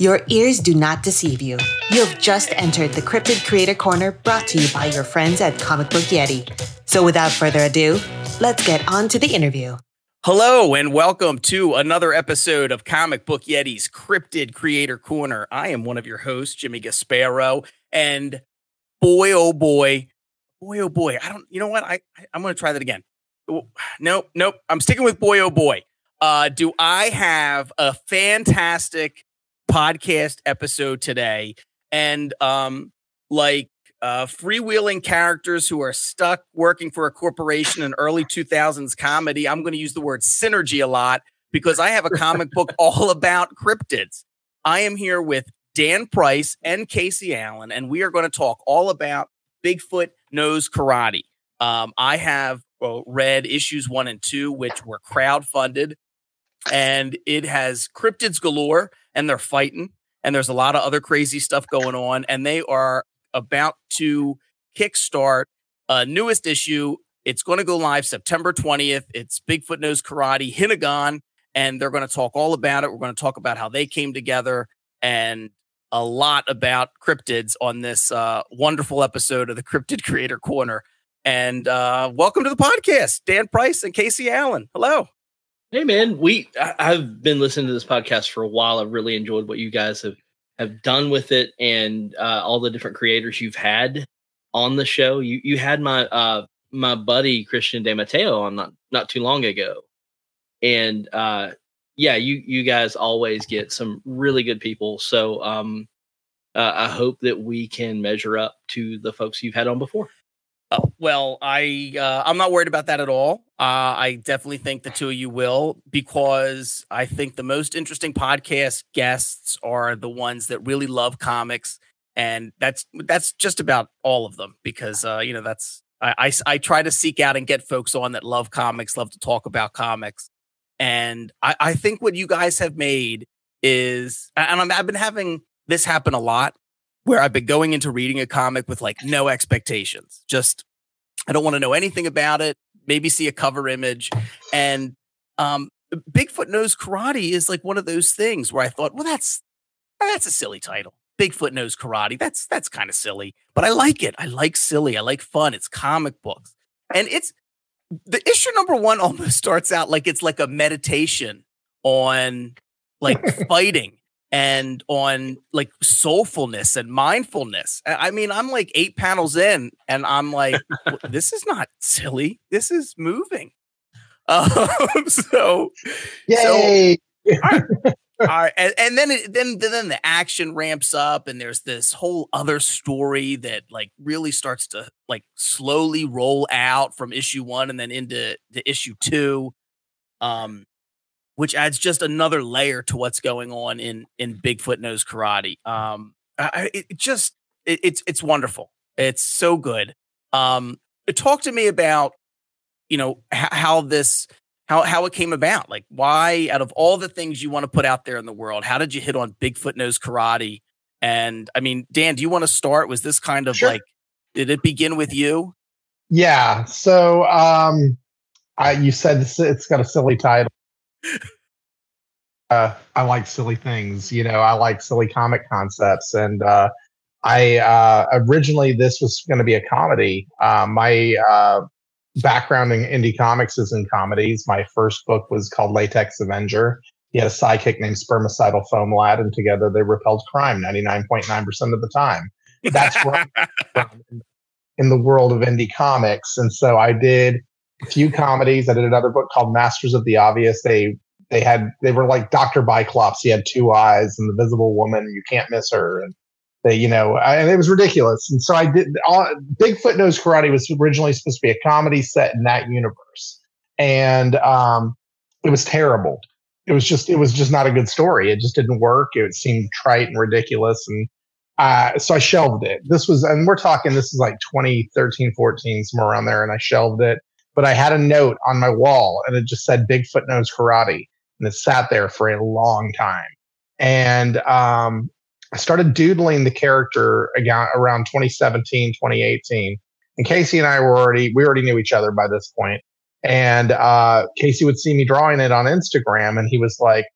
Your ears do not deceive you. You have just entered the Cryptid Creator Corner brought to you by your friends at Comic Book Yeti. So without further ado, let's get on to the interview. Hello, and welcome to another episode of Comic Book Yeti's Cryptid Creator Corner. I am one of your hosts, Jimmy Gasparo, and boy, oh boy, boy, oh boy, I don't, you know what? I, I am going to try that again. Nope, nope. I'm sticking with boy, oh boy. Uh, do I have a fantastic podcast episode today? And um, like uh, freewheeling characters who are stuck working for a corporation in early 2000s comedy. I'm going to use the word synergy a lot because I have a comic book all about cryptids. I am here with Dan Price and Casey Allen, and we are going to talk all about Bigfoot Knows Karate. Um, I have well, read issues one and two, which were crowd-funded, and it has cryptids galore, and they're fighting, and there's a lot of other crazy stuff going on, and they are about to kickstart a newest issue. It's going to go live September 20th. It's Bigfoot Knows Karate, Hinagon, and they're going to talk all about it. We're going to talk about how they came together and a lot about cryptids on this uh, wonderful episode of the Cryptid Creator Corner. And uh, welcome to the podcast, Dan Price and Casey Allen. Hello. Hey man, we I, I've been listening to this podcast for a while. I've really enjoyed what you guys have have done with it and uh, all the different creators you've had on the show. You you had my uh, my buddy Christian De Matteo on not not too long ago, and uh, yeah, you you guys always get some really good people. So um, uh, I hope that we can measure up to the folks you've had on before. Uh, well, I uh, I'm not worried about that at all. Uh, I definitely think the two of you will because I think the most interesting podcast guests are the ones that really love comics, and that's that's just about all of them because uh, you know that's I, I I try to seek out and get folks on that love comics, love to talk about comics, and I, I think what you guys have made is, and I'm, I've been having this happen a lot where I've been going into reading a comic with like no expectations. Just I don't want to know anything about it. Maybe see a cover image. And um Bigfoot Knows Karate is like one of those things where I thought, well, that's that's a silly title. Bigfoot Knows Karate. That's that's kind of silly, but I like it. I like silly. I like fun. It's comic books. And it's the issue number one almost starts out like it's like a meditation on like fighting and on like soulfulness and mindfulness. I mean, I'm like eight panels in and I'm like, this is not silly. This is moving. Um, so, yay. So, all right. all right. And, and then, it, then, then the action ramps up and there's this whole other story that like really starts to like slowly roll out from issue one and then into the issue two. Um, which adds just another layer to what's going on in in Bigfoot Knows Karate. Um, I, it just it, it's it's wonderful. It's so good. Um, talk to me about you know h- how this how how it came about. Like why out of all the things you want to put out there in the world, how did you hit on Bigfoot Knows Karate? And I mean, Dan, do you want to start? Was this kind of sure. like did it begin with you? Yeah. So um, I you said it's, it's got a silly title uh, I like silly things. You know, I like silly comic concepts, and uh, I uh, originally this was going to be a comedy. Uh, my uh, background in indie comics is in comedies. My first book was called Latex Avenger. He had a sidekick named Spermicidal Foam Lad, and together they repelled crime 99.9% of the time. That's right in the world of indie comics. And so I did few comedies. I did another book called Masters of the Obvious. They they had they were like Dr. Biclops. He had two eyes and the visible woman, you can't miss her. And they, you know, and it was ridiculous. And so I did all, Bigfoot Knows Karate was originally supposed to be a comedy set in that universe. And um, it was terrible. It was just it was just not a good story. It just didn't work. It seemed trite and ridiculous. And uh, so I shelved it. This was, and we're talking, this is like 2013, 14, somewhere around there. And I shelved it. But I had a note on my wall and it just said Bigfoot Knows Karate and it sat there for a long time. And um, I started doodling the character again around 2017, 2018. And Casey and I were already, we already knew each other by this point. And uh, Casey would see me drawing it on Instagram and he was like,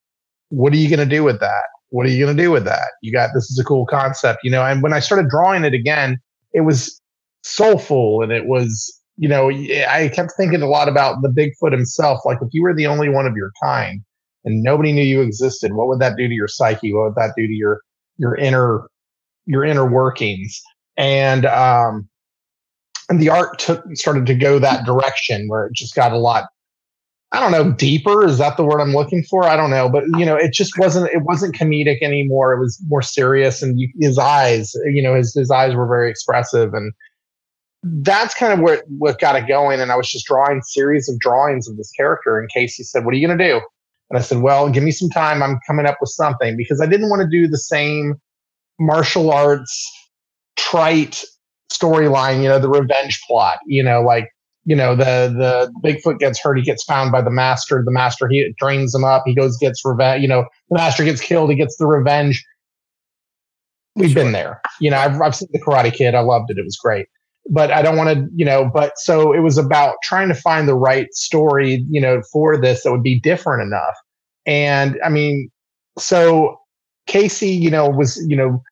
What are you going to do with that? what are you going to do with that? You got this is a cool concept, you know. And when I started drawing it again, it was soulful and it was, you know, I kept thinking a lot about the Bigfoot himself. Like if you were the only one of your kind and nobody knew you existed, what would that do to your psyche? What would that do to your your inner your inner workings? And um and the art took started to go that direction where it just got a lot I don't know, deeper. Is that the word I'm looking for? I don't know, but you know, it just wasn't. It wasn't comedic anymore. It was more serious, and you, his eyes, you know, his his eyes were very expressive, and that's kind of what what got it going. And I was just drawing series of drawings of this character. And Casey said, "What are you going to do?" And I said, "Well, give me some time. I'm coming up with something because I didn't want to do the same martial arts trite storyline. You know, the revenge plot. You know, like." you know the the Bigfoot gets hurt, he gets found by the master. The master he drains him up. He goes gets revenge. You know the master gets killed. He gets the revenge. We've sure. been there. You know I've I've seen the Karate Kid. I loved it. It was great. But I don't want to, you know. But so it was about trying to find the right story, you know, for this that would be different enough. And I mean, so Casey, you know, was you know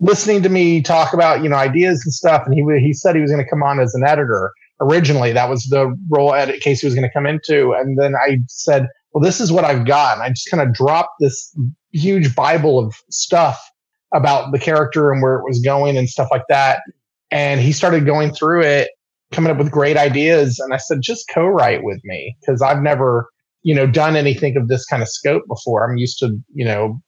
listening to me talk about you know ideas and stuff, and he he said he was going to come on as an editor originally. That was the role Ed Casey was going to come into. And then I said, well, this is what I've got. And I just kind of dropped this huge Bible of stuff about the character and where it was going and stuff like that. And he started going through it, coming up with great ideas. And I said, just co-write with me because I've never, you know, done anything of this kind of scope before. I'm used to, you know,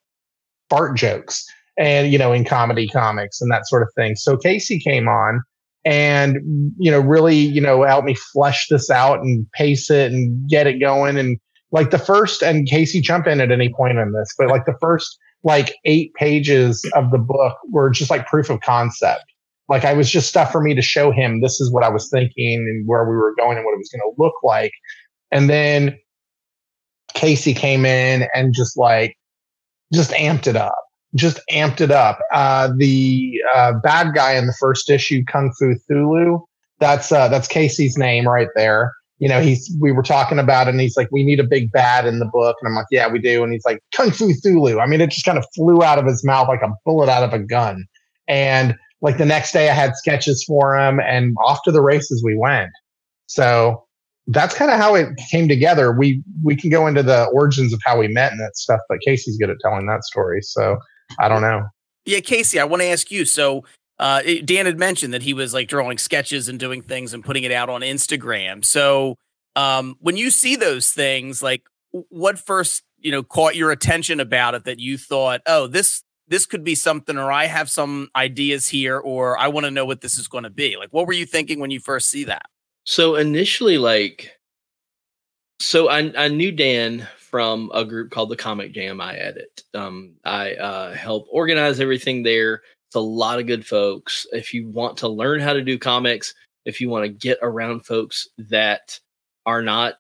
fart jokes and, you know, in comedy comics and that sort of thing. So Casey came on and you know really you know helped me flesh this out and pace it and get it going and like the first and casey jump in at any point in this but like the first like eight pages of the book were just like proof of concept like i was just stuff for me to show him this is what i was thinking and where we were going and what it was going to look like and then casey came in and just like just amped it up just amped it up. Uh, the uh, bad guy in the first issue, Kung Fu Thulu, that's uh, that's Casey's name right there. You know, he's we were talking about and he's like, "We need a big bad in the book," and I'm like, "Yeah, we do." And he's like, "Kung Fu Thulu." I mean, it just kind of flew out of his mouth like a bullet out of a gun. And like the next day, I had sketches for him, and off to the races we went. So that's kind of how it came together. We we can go into the origins of how we met and that stuff, but Casey's good at telling that story. So I don't know. Yeah, Casey, I want to ask you. So, uh, Dan had mentioned that he was like drawing sketches and doing things and putting it out on Instagram. So, um, when you see those things, like what first, you know, caught your attention about it that you thought, oh, this this could be something, or I have some ideas here, or I want to know what this is going to be. Like, what were you thinking when you first see that? So initially, like, so I I knew Dan from a group called the Comic Jam I edit. Um, I uh, help organize everything there. It's a lot of good folks. If you want to learn how to do comics, if you want to get around folks that are not,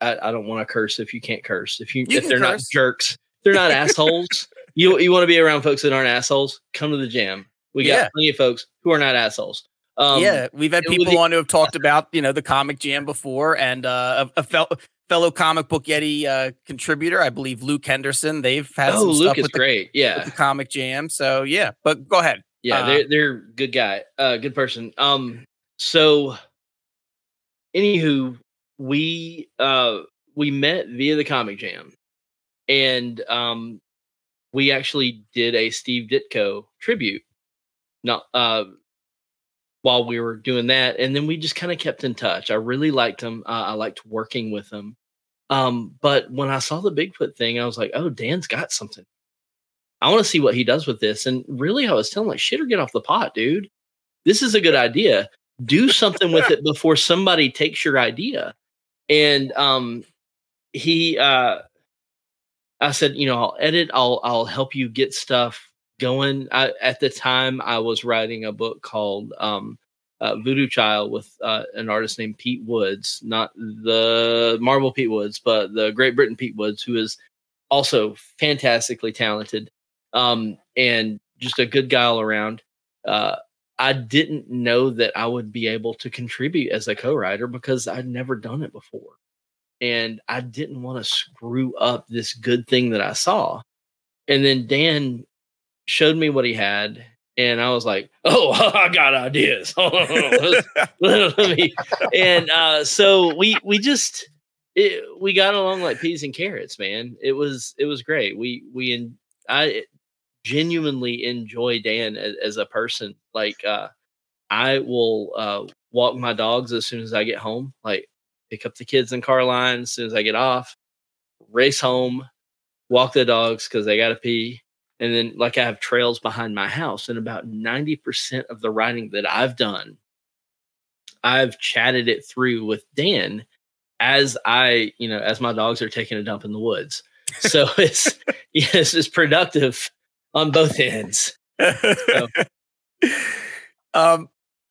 I, I don't want to curse if you can't curse. If you, you if they're curse. not jerks, they're not assholes. You you want to be around folks that aren't assholes? Come to the jam. We got Yeah. plenty of folks who are not assholes. Um, yeah, we've had people the- on who have talked about you know the comic jam before, and uh, a, a fel- fellow comic book Yeti uh, contributor, I believe Luke Henderson. They've had Oh, Luke stuff is with the, great. Yeah, the comic jam. So yeah, but go ahead. Yeah, Uh, they're they're good guy, uh, good person. Um, so, anywho, we uh we met via the Comic Jam, and um, we actually did a Steve Ditko tribute, not uh, while we were doing that, and then we just kind of kept in touch. I really liked him. Uh, I liked working with him. Um, but when I saw the Bigfoot thing, I was like, oh, Dan's got something. I want to see what he does with this. And really, I was telling like, shit or get off the pot, dude. This is a good idea. Do something with it before somebody takes your idea. And um, he, uh, I said, you know, I'll edit. I'll I'll help you get stuff going. I, at the time, I was writing a book called um, uh, Voodoo Child with uh, an artist named Pete Woods, not the Marvel Pete Woods, but the Great Britain Pete Woods, who is also fantastically talented um, and just a good guy all around. Uh, I didn't know that I would be able to contribute as a co-writer because I'd never done it before, and I didn't want to screw up this good thing that I saw. and then Dan showed me what he had, and I was like, "Oh, I got ideas." And uh, so we we just it, we got along like peas and carrots, man. It was it was great. We we I genuinely enjoy Dan as, as a person. Like uh, I will uh, walk my dogs as soon as I get home. Like pick up the kids in car line as soon as I get off, race home, walk the dogs because they got to pee. And then, like, I have trails behind my house, and about 90% of the riding that I've done, I've chatted it through with Dan as I, you know, as my dogs are taking a dump in the woods. So it's, yes, it's productive on both ends. So. um,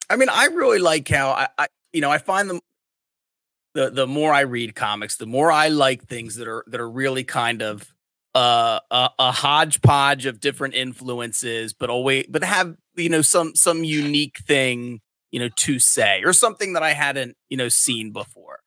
I mean, I really like how I, I, you know, I find them the the more I read comics, the more I like things that are that are really kind of uh, a, a hodgepodge of different influences, but always but have you know some some unique thing you know to say or something that I hadn't you know seen before.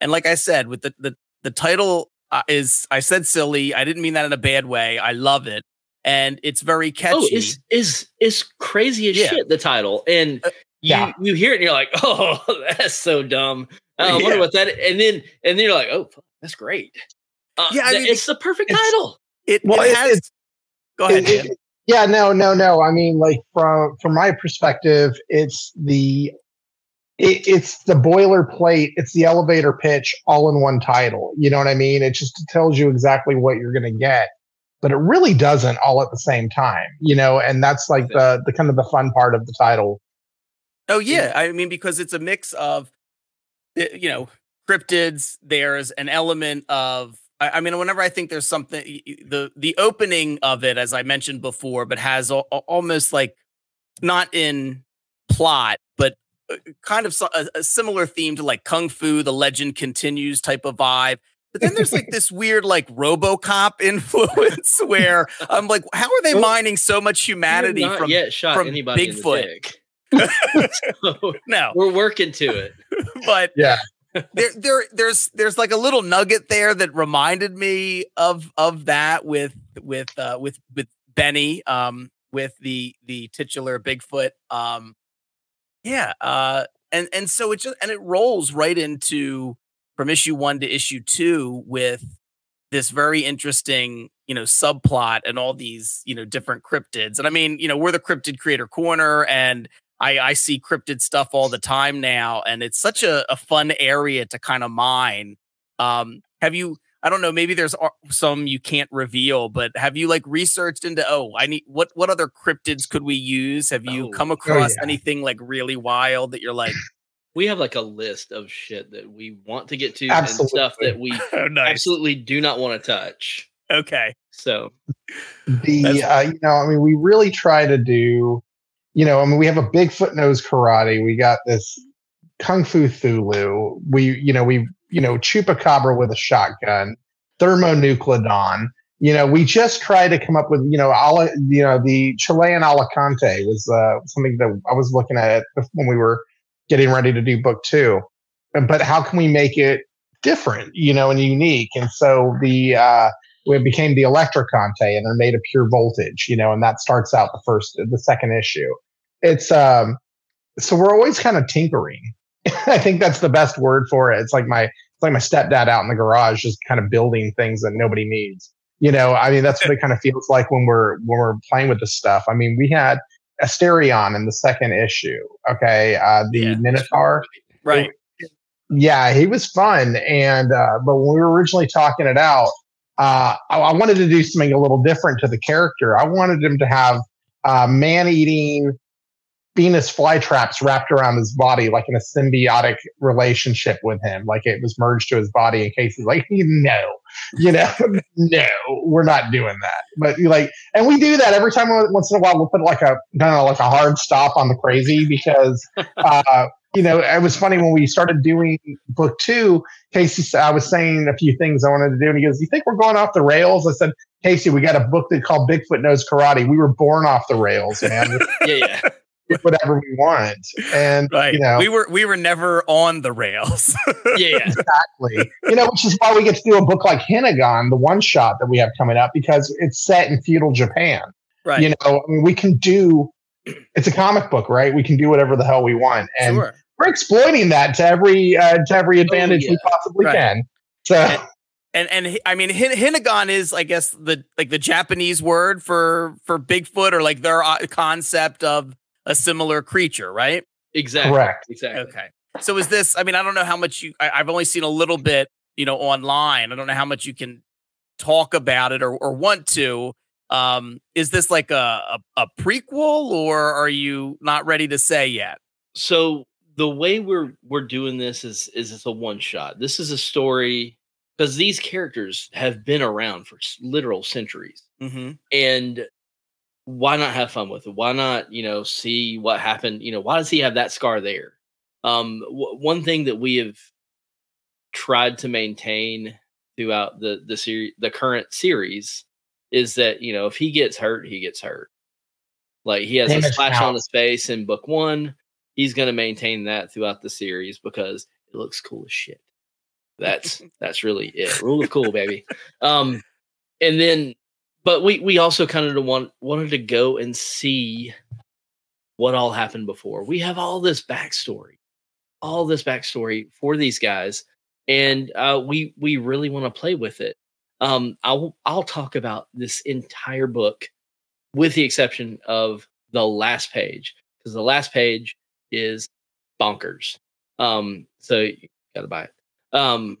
And like I said, with the the the title uh, is I said silly. I didn't mean that in a bad way. I love it, and it's very oh, catchy. Oh, it's is it's crazy as yeah. shit. The title, and uh, you yeah. you hear it, and you're like, oh, that's so dumb. I wonder what that. And then and then you're like, oh, that's great. Uh, yeah, I mean, it's the perfect it's, title. It, well, it has. go ahead. It, yeah, no, no, no. I mean, like from from my perspective, it's the it, it's the boilerplate. It's the elevator pitch all in one title. You know what I mean? It just tells you exactly what you're going to get, but it really doesn't all at the same time. You know, and that's like the the kind of the fun part of the title. Oh yeah, I mean because it's a mix of Eh, you know, cryptids, there's an element of I, mean, whenever I think there's something, the the opening of it, as I mentioned before, but has a, almost like not in plot, but uh, kind of a, a, similar theme to like Kung Fu, the legend continues type of vibe. But then there's like this weird like RoboCop influence where I'm like, how are they mining so much humanity from from anybody Bigfoot? so no, we're working to it. but yeah, there, there, there's, there's like a little nugget there that reminded me of of that with with uh, with with Benny, um, with the the titular Bigfoot. Um, yeah, uh, and and so it just and it rolls right into from issue one to issue two with this very interesting you know subplot and all these you know different cryptids and i mean you know we're the cryptid creator corner and I, I see cryptid stuff all the time now, and it's such a, a fun area to kind of mine. Um, have you? I don't know. Maybe there's some you can't reveal, but have you like researched into? Oh, I need what? What other cryptids could we use? Have you oh, come oh, across oh, yeah. anything like really wild that you're like? we have like a list of shit that we want to get to absolutely. and stuff that we oh, nice. absolutely do not want to touch. Okay. So the uh, you know, I mean, we really try to do you know, I mean, we have a Bigfoot knows karate. We got this Kung Fu Thulu. We, you know, we, you know, Chupacabra with a shotgun, thermonucleodon. You know, we just try to come up with, you know, all, you know, the Chilean Alicanto was uh, something that I was looking at when we were getting ready to do book two. But how can we make it different, you know, and unique? And so the, uh, it became the Electroconte and they're made of pure voltage, you know, and that starts out the first, the second issue. It's, um, so we're always kind of tinkering. I think that's the best word for it. It's like my, it's like my stepdad out in the garage, just kind of building things that nobody needs. You know, I mean, that's what it kind of feels like when we're, when we're playing with this stuff. I mean, we had Asterion in the second issue. Okay. Uh, the yeah. Minotaur. Right. Yeah, he was fun. And, uh, but when we were originally talking it out, uh, I, I, wanted to do something a little different to the character. I wanted him to have uh, man eating Venus flytraps wrapped around his body, like in a symbiotic relationship with him, like it was merged to his body in case he's like, no, you know, no, we're not doing that. But you like, and we do that every time once in a while. We'll put like a, don't know, like a hard stop on the crazy because, uh, you know, it was funny when we started doing book two. Casey, I was saying a few things I wanted to do, and he goes, "You think we're going off the rails?" I said, "Casey, we got a book that called Bigfoot Knows Karate. We were born off the rails, man." yeah, yeah. whatever we want. And right. you know, we were we were never on the rails. yeah, exactly. you know, which is why we get to do a book like Hinagon, the one shot that we have coming up, because it's set in feudal Japan. right. You know, I mean, we can do. It's a comic book, right? We can do whatever the hell we want, and sure. We're exploiting that to every uh, to every advantage we yeah. possibly Right. can. So And- And and I mean Hin- Hinagon is I guess the like the Japanese word for for Bigfoot or like their uh, concept of a similar creature, right? exactly. correct. Exactly. Okay. So is this? I mean, I don't know how much you. I, I've only seen a little bit, you know, online. I don't know how much you can talk about it or or want to. Um, is this like a, a a prequel, or are you not ready to say yet? So the way we're we're doing this is is it's a one shot. This is a story because these characters have been around for literal centuries. Mm-hmm. and why not have fun with it why not you know see what happened you know why does he have that scar there um w- one thing that we have tried to maintain throughout the the series the current series is that you know if he gets hurt he gets hurt like he has a Damage splash on his face in book one he's going to maintain that throughout the series because it looks cool as shit that's that's really it rule of cool baby um and then but we we also kind of want wanted to go and see what all happened before. We have all this backstory, all this backstory for these guys, and uh, we we really want to play with it. Um, I'll I'll talk about this entire book, with the exception of the last page, because the last page is bonkers. Um, so you gotta buy it. Um,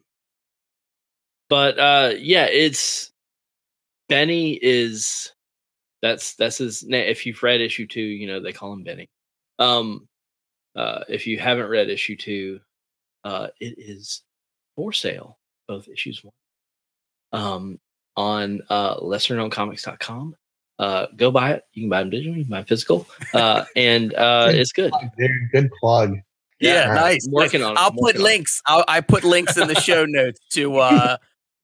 but uh, yeah, it's Benny is that's that's his name. If you've read issue two, you know they call him Benny. Um, uh, if you haven't read issue two, uh, it is for sale. Both issues one. Um, on uh, lesserknowncomics.com. Uh, go buy it. You can buy them digital. You can buy them physical. Uh, and uh, it's good. Dude, good plug. Yeah, Yeah. nice. I'm working nice. on it. I'll I'm put on links. I'll, I put links in the show notes to uh,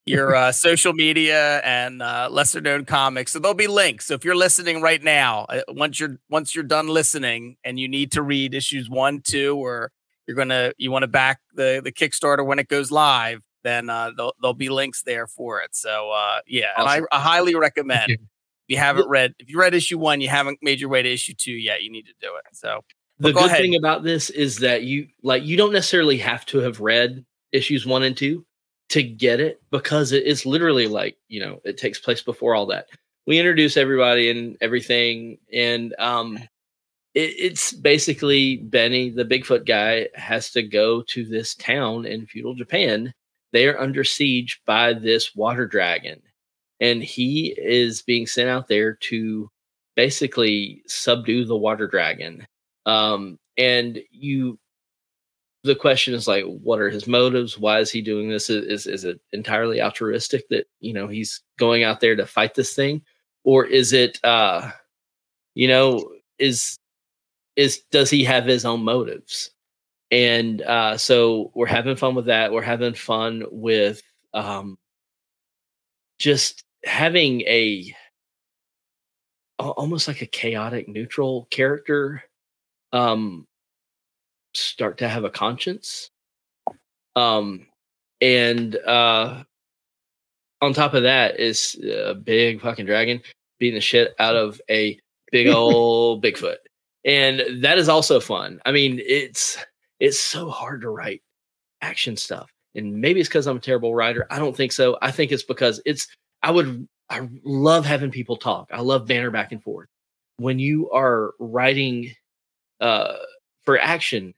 your uh, social media and uh, lesser known comics. So there'll be links. So if you're listening right now, uh, once you're once you're done listening and you need to read issues one, two, or you're gonna you want to back the the Kickstarter when it goes live, then uh, there'll, there'll be links there for it. So uh, yeah, Awesome. and I, I highly recommend. You. If you haven't read, if you read issue one, you haven't made your way to issue two yet, you need to do it. So the go good ahead. thing about this is that you like you don't necessarily have to have read issues one and two to get it because it is literally like you know it takes place before all that we introduce everybody and everything and um it, it's basically benny the bigfoot guy has to go to this town in feudal japan they are under siege by this water dragon and he is being sent out there to basically subdue the water dragon um and you the question is like what are his motives? Why is he doing this? Is, is it entirely altruistic that you know he's going out there to fight this thing? Or is it uh you know is is does he have his own motives? And uh so we're having fun with that. We're having fun with um just having a almost like a chaotic neutral character um start to have a conscience. Um and uh on top of that is a big fucking dragon beating the shit out of a big old bigfoot. And that is also fun. I mean it's it's so hard to write action stuff. And maybe it's because i'm a terrible writer. I don't think so. I think it's because it's i would i love having people talk. I love banner back and forth. When you are writing uh for action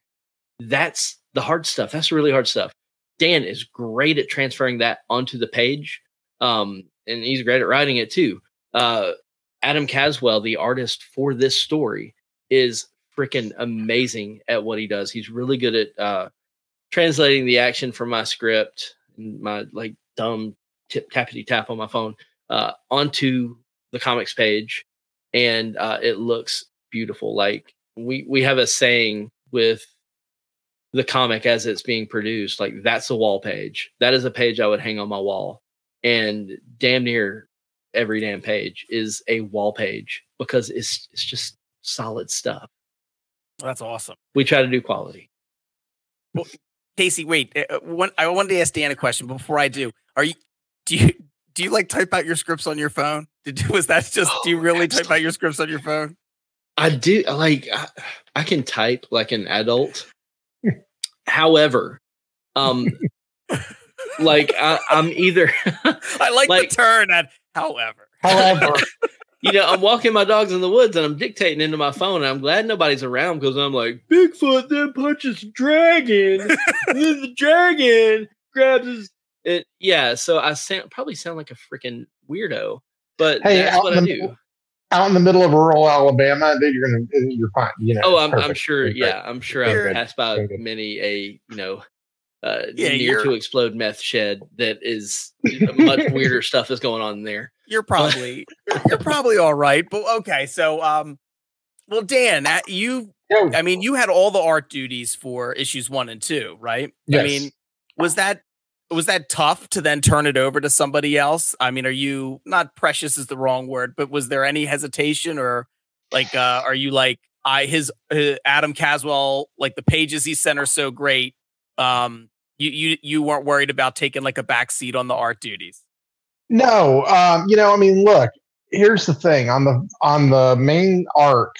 that's the hard stuff. That's the really hard stuff. Dan is great at transferring that onto the page um and he's great at writing it too. Uh adam caswell the artist for this story is freaking amazing at what he does. He's really good at uh translating the action from my script and my like dumb tip tappity tap on my phone uh onto the comics page and uh it looks beautiful like we we have a saying with the comic as it's being produced like that's a wall page that is a page i would hang on my wall and damn near every damn page is a wall page because it's it's just solid stuff That's awesome. We try to do quality. Well, Casey, wait. Uh, uh, one, I wanted to ask Dan a question before I do. Are you do you do you like type out your scripts on your phone? Did was that just do you oh, really type out your scripts on your phone? I do like I, I can type like an adult. However, um like I, am either I like, like the turn at however. However, you know, I'm walking my dogs in the woods and I'm dictating into my phone. And I'm glad nobody's around because I'm like, Bigfoot then punches dragon. then the dragon grabs his. It, yeah, so I sound, probably sound like a freaking weirdo, but hey, that's what I do. Out in the middle of rural Alabama, that you're gonna you're fine. You know. Oh, I'm, I'm sure. Yeah, I'm sure I've passed by many a you know uh, yeah, near to explode meth shed that is much weirder stuff is going on there. You're probably you're probably all right. But okay, so um, well, Dan, you, I mean, you had all the art duties for issues one and two, right? Yes. I mean, was that was that tough to then turn it over to somebody else? I mean, are you not precious is the wrong word, but was there any hesitation or like, uh, are you like I his, his Adam Caswell like the pages he sent are so great? Um, you you you weren't worried about taking like a back seat on the art duties. No, um, you know, I mean, look, here's the thing on the on the main arc,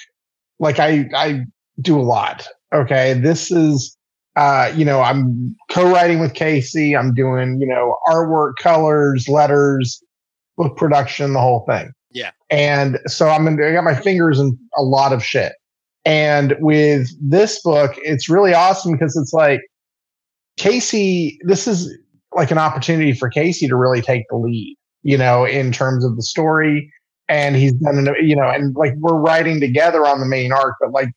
like I I do a lot. Okay, this is uh, you know, I'm co-writing with Casey. I'm doing, you know, artwork, colors, letters, book production, the whole thing. Yeah. And so I'm in, I got my fingers in a lot of shit. And with this book, it's really awesome because it's like Casey, this is like an opportunity for Casey to really take the lead, you know, in terms of the story. And he's done, you know, and like we're writing together on the main arc, but like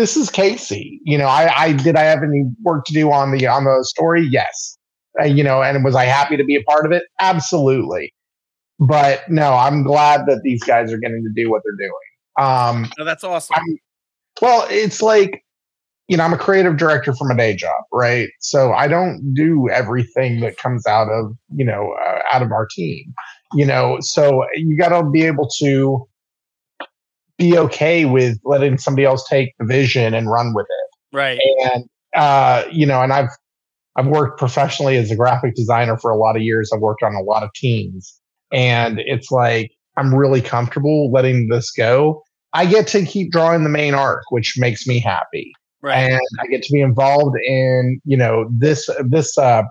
this is Casey. You know, I, I did I have any work to do on the on the story? Yes. Uh, you know, and was I happy to be a part of it? Absolutely. But no, I'm glad that these guys are getting to do what they're doing. Um, no, that's awesome. I'm, well, it's like you know, I'm a creative director from a day job, right? So I don't do everything that comes out of, you know, uh, out of our team, you know, so you got to be able to be okay with letting somebody else take the vision and run with it. Right. And, uh, you know, and I've, I've worked professionally as a graphic designer for a lot of years. I've worked on a lot of teams and it's like, I'm really comfortable letting this go. I get to keep drawing the main arc, which makes me happy right. and I get to be involved in you know this this uh,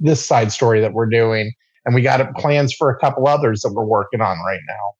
this side story that we're doing, and we got plans for a couple others that we're working on right now.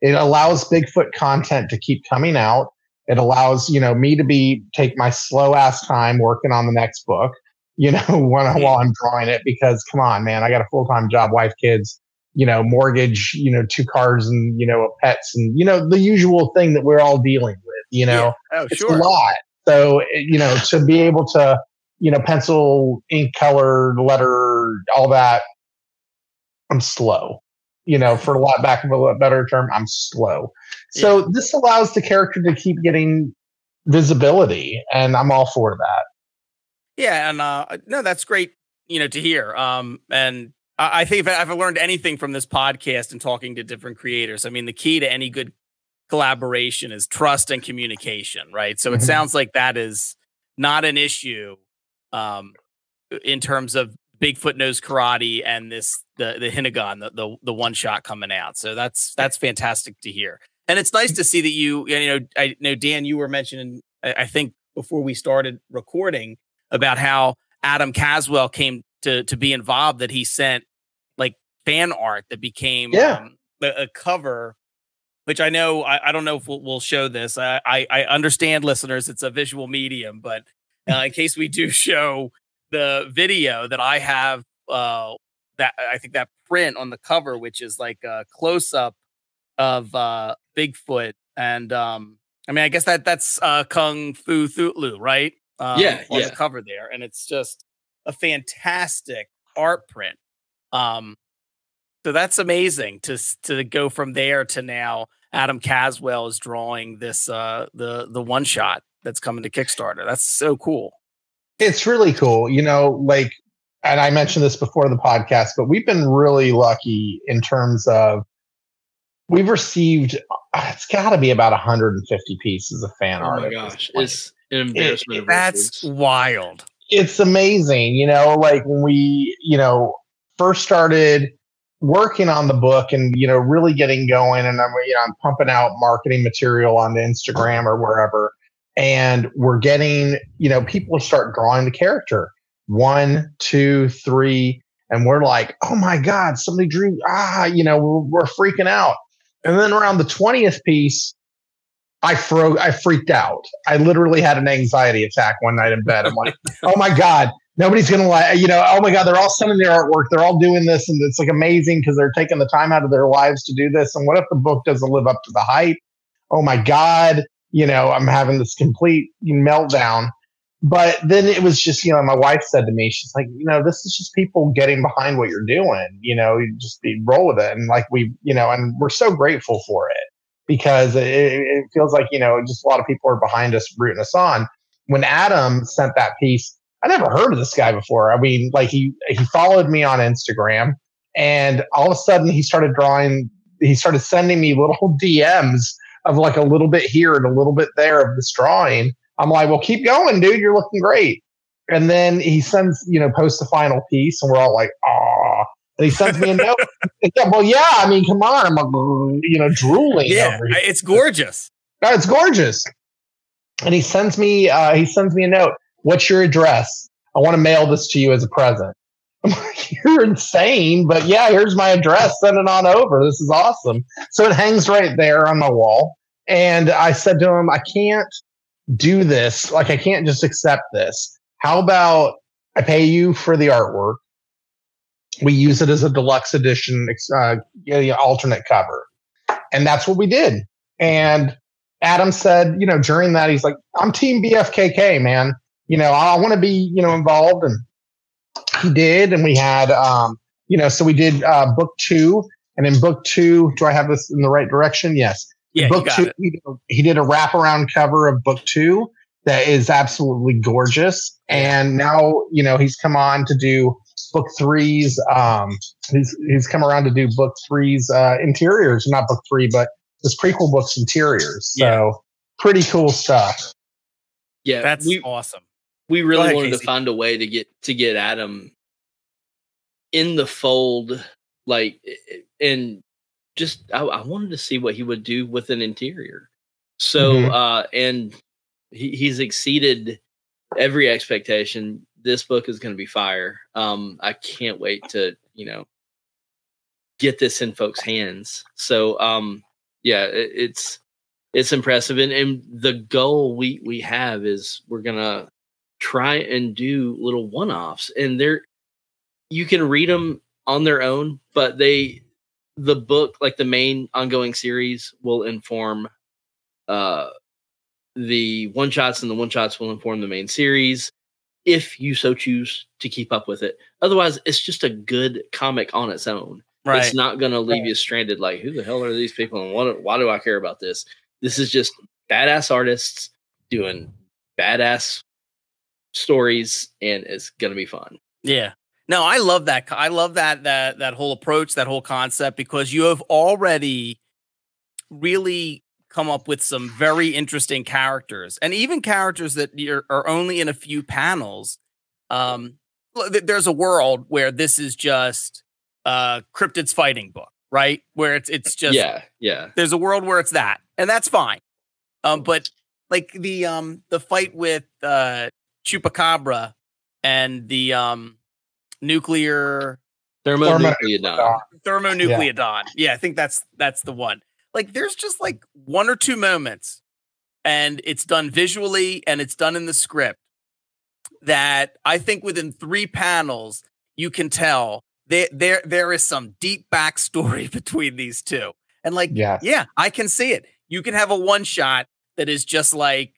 It allows Bigfoot content to keep coming out. It allows you know me to be take my slow ass time working on the next book. You know, when, while I'm drawing it, because come on, man, I got a full time job, wife, kids, you know, mortgage, you know, two cars and, you know, pets and, you know, the usual thing that we're all dealing with, you know, yeah. oh, it's sure. a lot. So, you know, to be able to, you know, pencil, ink, color, letter, all that, I'm slow. You know, for a lot back of a better term, I'm slow. So yeah. this allows the character to keep getting visibility, and I'm all for that. Yeah, and uh, no, that's great. You know, to hear. Um, and I think if I've learned anything from this podcast and talking to different creators, I mean, the key to any good collaboration is trust and communication, right? So it mm-hmm. sounds like that is not an issue um, in terms of Bigfoot knows karate and this the the Hinagon, the the, the one shot coming out. So that's that's fantastic to hear. And it's nice to see that you you know I know Dan you were mentioning I think before we started recording about how Adam Caswell came to to be involved that he sent like fan art that became yeah. um, a, a cover which I know I, I don't know if we'll, we'll show this. I, I, I understand, listeners, it's a visual medium, but uh, in case we do show the video that I have, uh, that I think that print on the cover, which is like a close up of uh, Bigfoot, and um, I mean, I guess that that's uh, Kung Fu Thulu, right? Um, yeah, on yeah. the cover there, and it's just a fantastic art print. Um, so that's amazing to to go from there to now Adam Caswell is drawing this uh the the one shot that's coming to Kickstarter. That's so cool. It's really cool. You know, like and I mentioned this before the podcast, but we've been really lucky in terms of we've received uh, it's got to be about 150 pieces of fan oh art. Oh my gosh, it's an embarrassment. it- That's wild. it's amazing, you know, like when we, you know, first started working on the book and, you know, really getting going and I'm, you know, I'm pumping out marketing material on Instagram or wherever. And we're getting, you know, people start drawing the character one, two, three. And we're like, oh my God, somebody drew, ah, you know, we're, we're freaking out. And then around the 20th piece, I fro I freaked out. I literally had an anxiety attack one night in bed. I'm like, oh my God, nobody's gonna like, you know, oh my God, they're all sending their artwork, they're all doing this, and it's like amazing because they're taking the time out of their lives to do this. And what if the book doesn't live up to the hype? Oh my God, you know, I'm having this complete meltdown. But then it was just, you know, my wife said to me, she's like, you know, this is just people getting behind what you're doing. You know, you just roll with it. And like we, you know, and we're so grateful for it because it, it feels like, you know, just a lot of people are behind us, rooting us on. When Adam sent that piece, I never heard of this guy before. I mean, like he he followed me on Instagram, and all of a sudden he started drawing. He started sending me little DMs of like a little bit here and a little bit there of this drawing. I'm like, well, keep going, dude. You're looking great. And then he sends, you know, post the final piece, and we're all like, ah. And he sends me a note. yeah, well, yeah. I mean, come on. I'm like, you know, drooling. Yeah. It's gorgeous. Oh, it's gorgeous. And he sends me uh, he sends me a note. What's your address? I want to mail this to you as a present. You're insane, but yeah, here's my address. Send it on over. This is awesome. So it hangs right there on my wall. And I said to him, I can't do this. Like, I can't just accept this. How about I pay you for the artwork? We use it as a deluxe edition, uh, alternate cover. And that's what we did. And Adam said, you know, during that, he's like, I'm team BFKK, man. You know, I want to be, you know, involved. And he did. And we had, um, you know, so we did uh, book two. And in book two, do I have this in the right direction? Yes. Yeah, you book got two, it. He, did a, he did a wraparound cover of book two that is absolutely gorgeous. And now, you know, he's come on to do book three's. Um, he's he's come around to do book three's uh, interiors, not book three, but this prequel book's interiors. So Yeah. pretty cool stuff. Yeah, That's we awesome. We really ahead, wanted Casey. to find a way to get to get Adam in the fold, like, and just I, I wanted to see what he would do with an interior. So, Mhm. uh, and he, he's exceeded every expectation. This book is going to be fire. Um, I can't wait to you know get this in folks' hands. So, um, yeah, it, it's it's impressive, and and the goal we we have is we're gonna try and do little one offs, and they're you can read them on their own, but they the book like the main ongoing series will inform uh the one shots and the one shots will inform the main series if you so choose to keep up with it. Otherwise it's just a good comic on its own. Right. it's not going to leave you stranded like who the hell are these people and what, why do i care about this? This is just badass artists doing badass stories and it's going to be fun Yeah. No, I love that. I love that that that whole approach, that whole concept, because you have already really come up with some very interesting characters, and even characters that you're, are only in a few panels. Um, there's a world where this is just uh cryptid's fighting book, right? Where it's it's just yeah yeah there's a world where it's that, and that's fine. Um, but like the um the fight with uh Chupacabra and the um nuclear thermonucleodon thermonucleodon. Yeah. I think that's that's the one. Like there's just like one or two moments and it's done visually and it's done in the script that I think within three panels you can tell there there there is some deep backstory between these two. And like Yes. yeah, I can see it. You can have a one shot that is just like,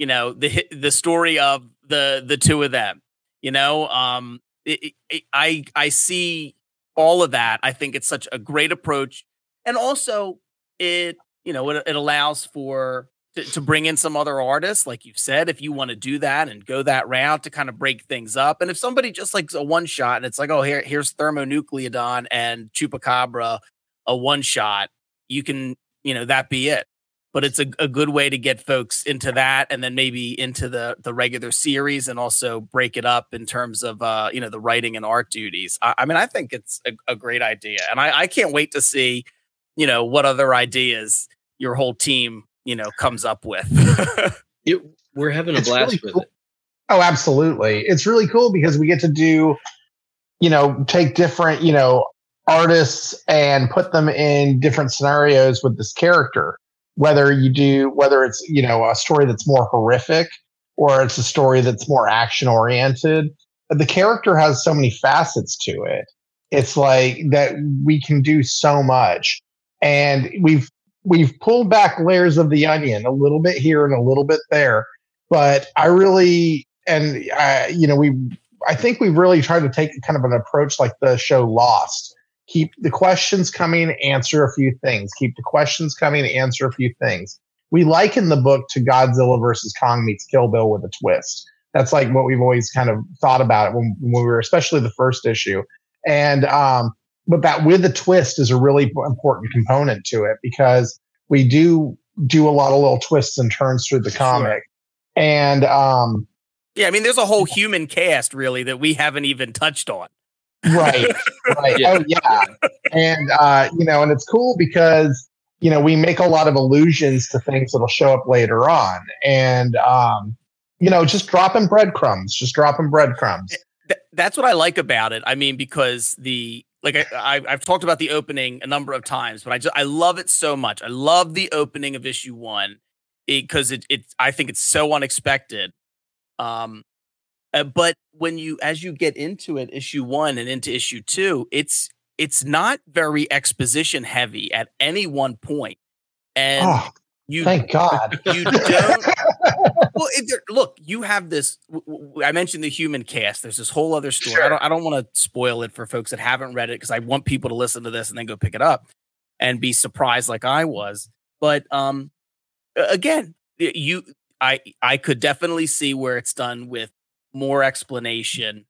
you know, the the story of the the two of them. You know, um, it, it- I I see all of that. I think it's such a great approach, and also it you know it, it allows for to, to bring in some other artists, like you've said, if you want to do that and go that route to kind of break things up. And if somebody just likes a one shot and it's like, oh, here here's thermonucleodon and chupacabra, a one shot you can, you know, that be it. But it's a, a good way to get folks into that and then maybe into the the regular series and also break it up in terms of uh, you know, the writing and art duties. I, I mean, I think it's a, a great idea. And I, I can't wait to see, you know, what other ideas your whole team, you know, comes up with. it, we're having a It's blast really with cool. it. Oh, absolutely. It's really cool because we get to do, you know, take different, you know, artists and put them in different scenarios with this character. Whether you do, whether it's, you know, a story that's more horrific or it's a story that's more action oriented, the character has so many facets to it. It's like that we can do so much. And we've, we've pulled back layers of the onion a little bit here and a little bit there but I really and uh, you know we I think we've really tried to take kind of an approach like the show Lost. Keep the questions coming, answer a few things. Keep the questions coming, answer a few things. We liken the book to Godzilla versus Kong meets Kill Bill with a twist. That's like what we've always kind of thought about it when, when we were, especially the first issue. And um, but that with a twist is a really important component to it because we do do a lot of little twists and turns through the Sure. comic. And um, yeah, I mean, there's a whole human cast really that we haven't even touched on. Right, right. Yeah. Oh yeah. And uh, you know, and it's cool because you know we make a lot of allusions to things that'll show up later on, and um, you know, just dropping breadcrumbs, just dropping breadcrumbs. Th- that's what I like about it. I mean, because the like I, I I've talked about the opening a number of times, but I just I love it so much. I love the opening of issue one because it, it I think it's so unexpected. Um, uh, but when you as you get into it, issue one and into issue two, it's it's not very exposition heavy at any one point, and Oh, you thank God. you don't well, it, look, you have this. I mentioned the human cast. There's this whole other story. I don't. I don't want to spoil it for folks that haven't read it because I want people to listen to this and then go pick it up and be surprised like I was. But um, again, you, I, I could definitely see where it's done with more explanation,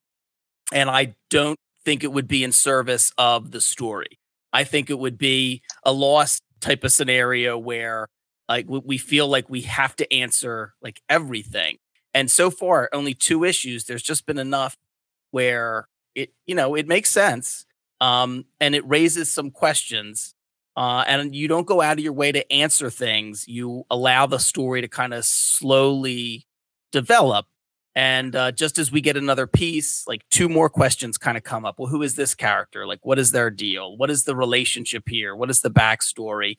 and I don't think it would be in service of the story. I think it would be a lost type of scenario where like we, feel like we have to answer like everything and so far only two issues there's just been enough where it you know it makes sense um and it raises some questions uh and you don't go out of your way to answer things you allow the story to kind of slowly develop and uh, just as we get another piece like two more questions kind of come up. Well who is this character? Like what is their deal? What is the relationship here? What is the backstory?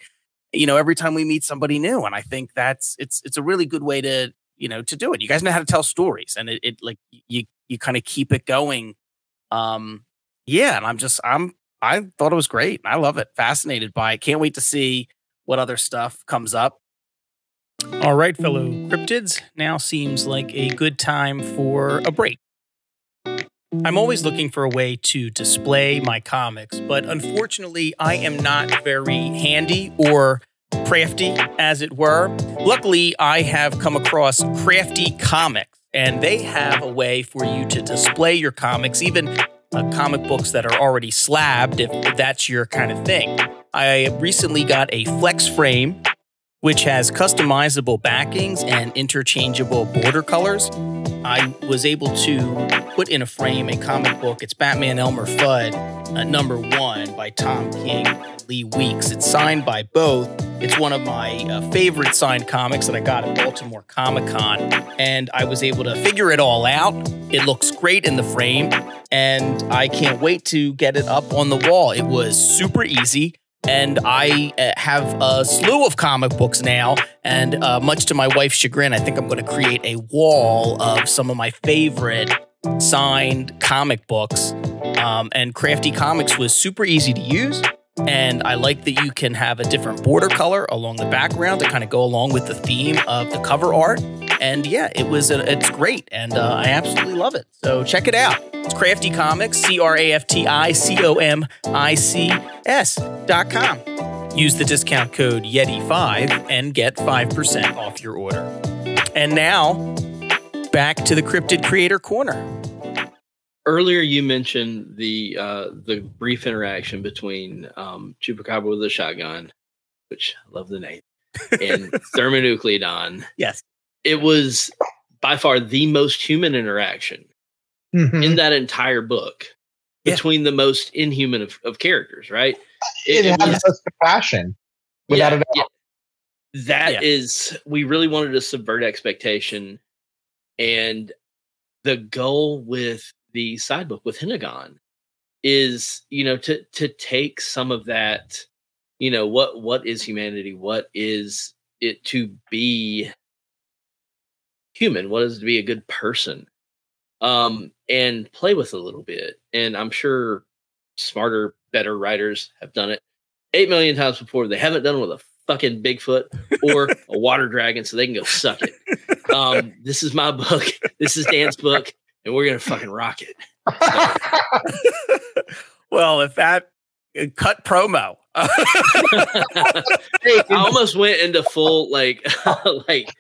You know every time we meet somebody new and i think that's it's it's a really good way to you know to do it. You guys know how to tell stories and it, it like you you kind of keep it going. Um yeah and i'm just i'm i thought it was great. I love it. Fascinated by it. Can't wait to see what other stuff comes up all right fellow cryptids now seems like a good time for a break I'm always looking for a way to display my comics, but unfortunately, I am not very handy or crafty, as it were. Luckily, I have come across Crafty Comics, and they have a way for you to display your comics, even uh, comic books that are already slabbed, if, if that's your kind of thing. I recently got a flex frame, which has customizable backings and interchangeable border colors. I was able to put in a frame a comic book. It's Batman Elmer Fudd, uh, number one by Tom King, and Lee Weeks. It's signed by both. It's one of my uh, favorite signed comics that I got at Baltimore Comic Con, and I was able to figure it all out. It looks great in the frame, and I can't wait to get it up on the wall. It was super easy. And I uh, have a slew of comic books now. And uh, much to my wife's chagrin, I think I'm going to create a wall of some of my favorite signed comic books. Um, and Crafty Comics was super easy to use. And I like that you can have a different border color along the background to kind of go along with the theme of the cover art. And yeah, it was a, it's great, and uh, I absolutely love it. So check it out. It's Crafty Comics, C R A F T I C O M I C S dot com. Use the discount code Yeti5 and get 5% off your order. And now, back to the Cryptid Creator Corner. Earlier, you mentioned the uh, the brief interaction between um, Chupacabra with a shotgun which I love the name, and Thermonucleodon. Yes. It was by far the most human interaction Mhm. in that entire book Yeah. between the most inhuman of, of characters, right? it, it had was- the compassion, without a doubt. yeah. That Yeah. is, we really wanted to subvert expectation. And the goal with the side book with Hinagon is, you know, to to take some of that, you know, what what is humanity? What is it to be human? What is it to be a good person? Um, and play with a little bit. And I'm sure smarter, better writers have done it eight million times before. They haven't done it with a fucking Bigfoot or a water dragon, so they can go suck it. Um, this is my book. This is Dan's book, and we're gonna fucking rock it. well, if that Uh, cut promo. I almost went into full like like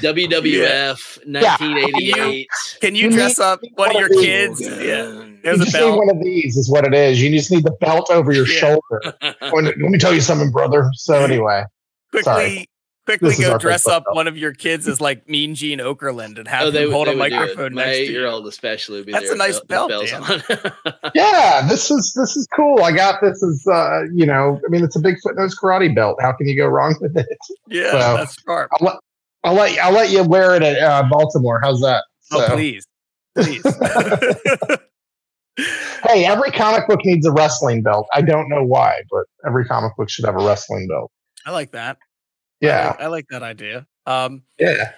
WWF 1988. Can you You dress up one of your one kids? these. Yeah. you a just need belt. one of these is what it is. You just need the belt over your Yeah. shoulder. Let me tell you something, brother. So anyway, Quickly, Sorry. Quickly This go dress up one of your kids as like Mean Gene Okerlund and have oh, they him would, hold a would do it. microphone My next to you. eight-year-old especially would be That's there a nice with belt, bells on. yeah, this is this is cool. I got this is uh, you know, I mean, it's a Bigfoot knows karate belt. How can you go wrong with it? Yeah, Well, that's sharp. I'll let I'll let you, I'll let you wear it at uh, Baltimore. How's that? Oh, please. Please. Hey, every comic book needs a wrestling belt. I don't know why, but every comic book should have a wrestling belt. I like that. I Yeah, like, I like that idea. Um, yeah.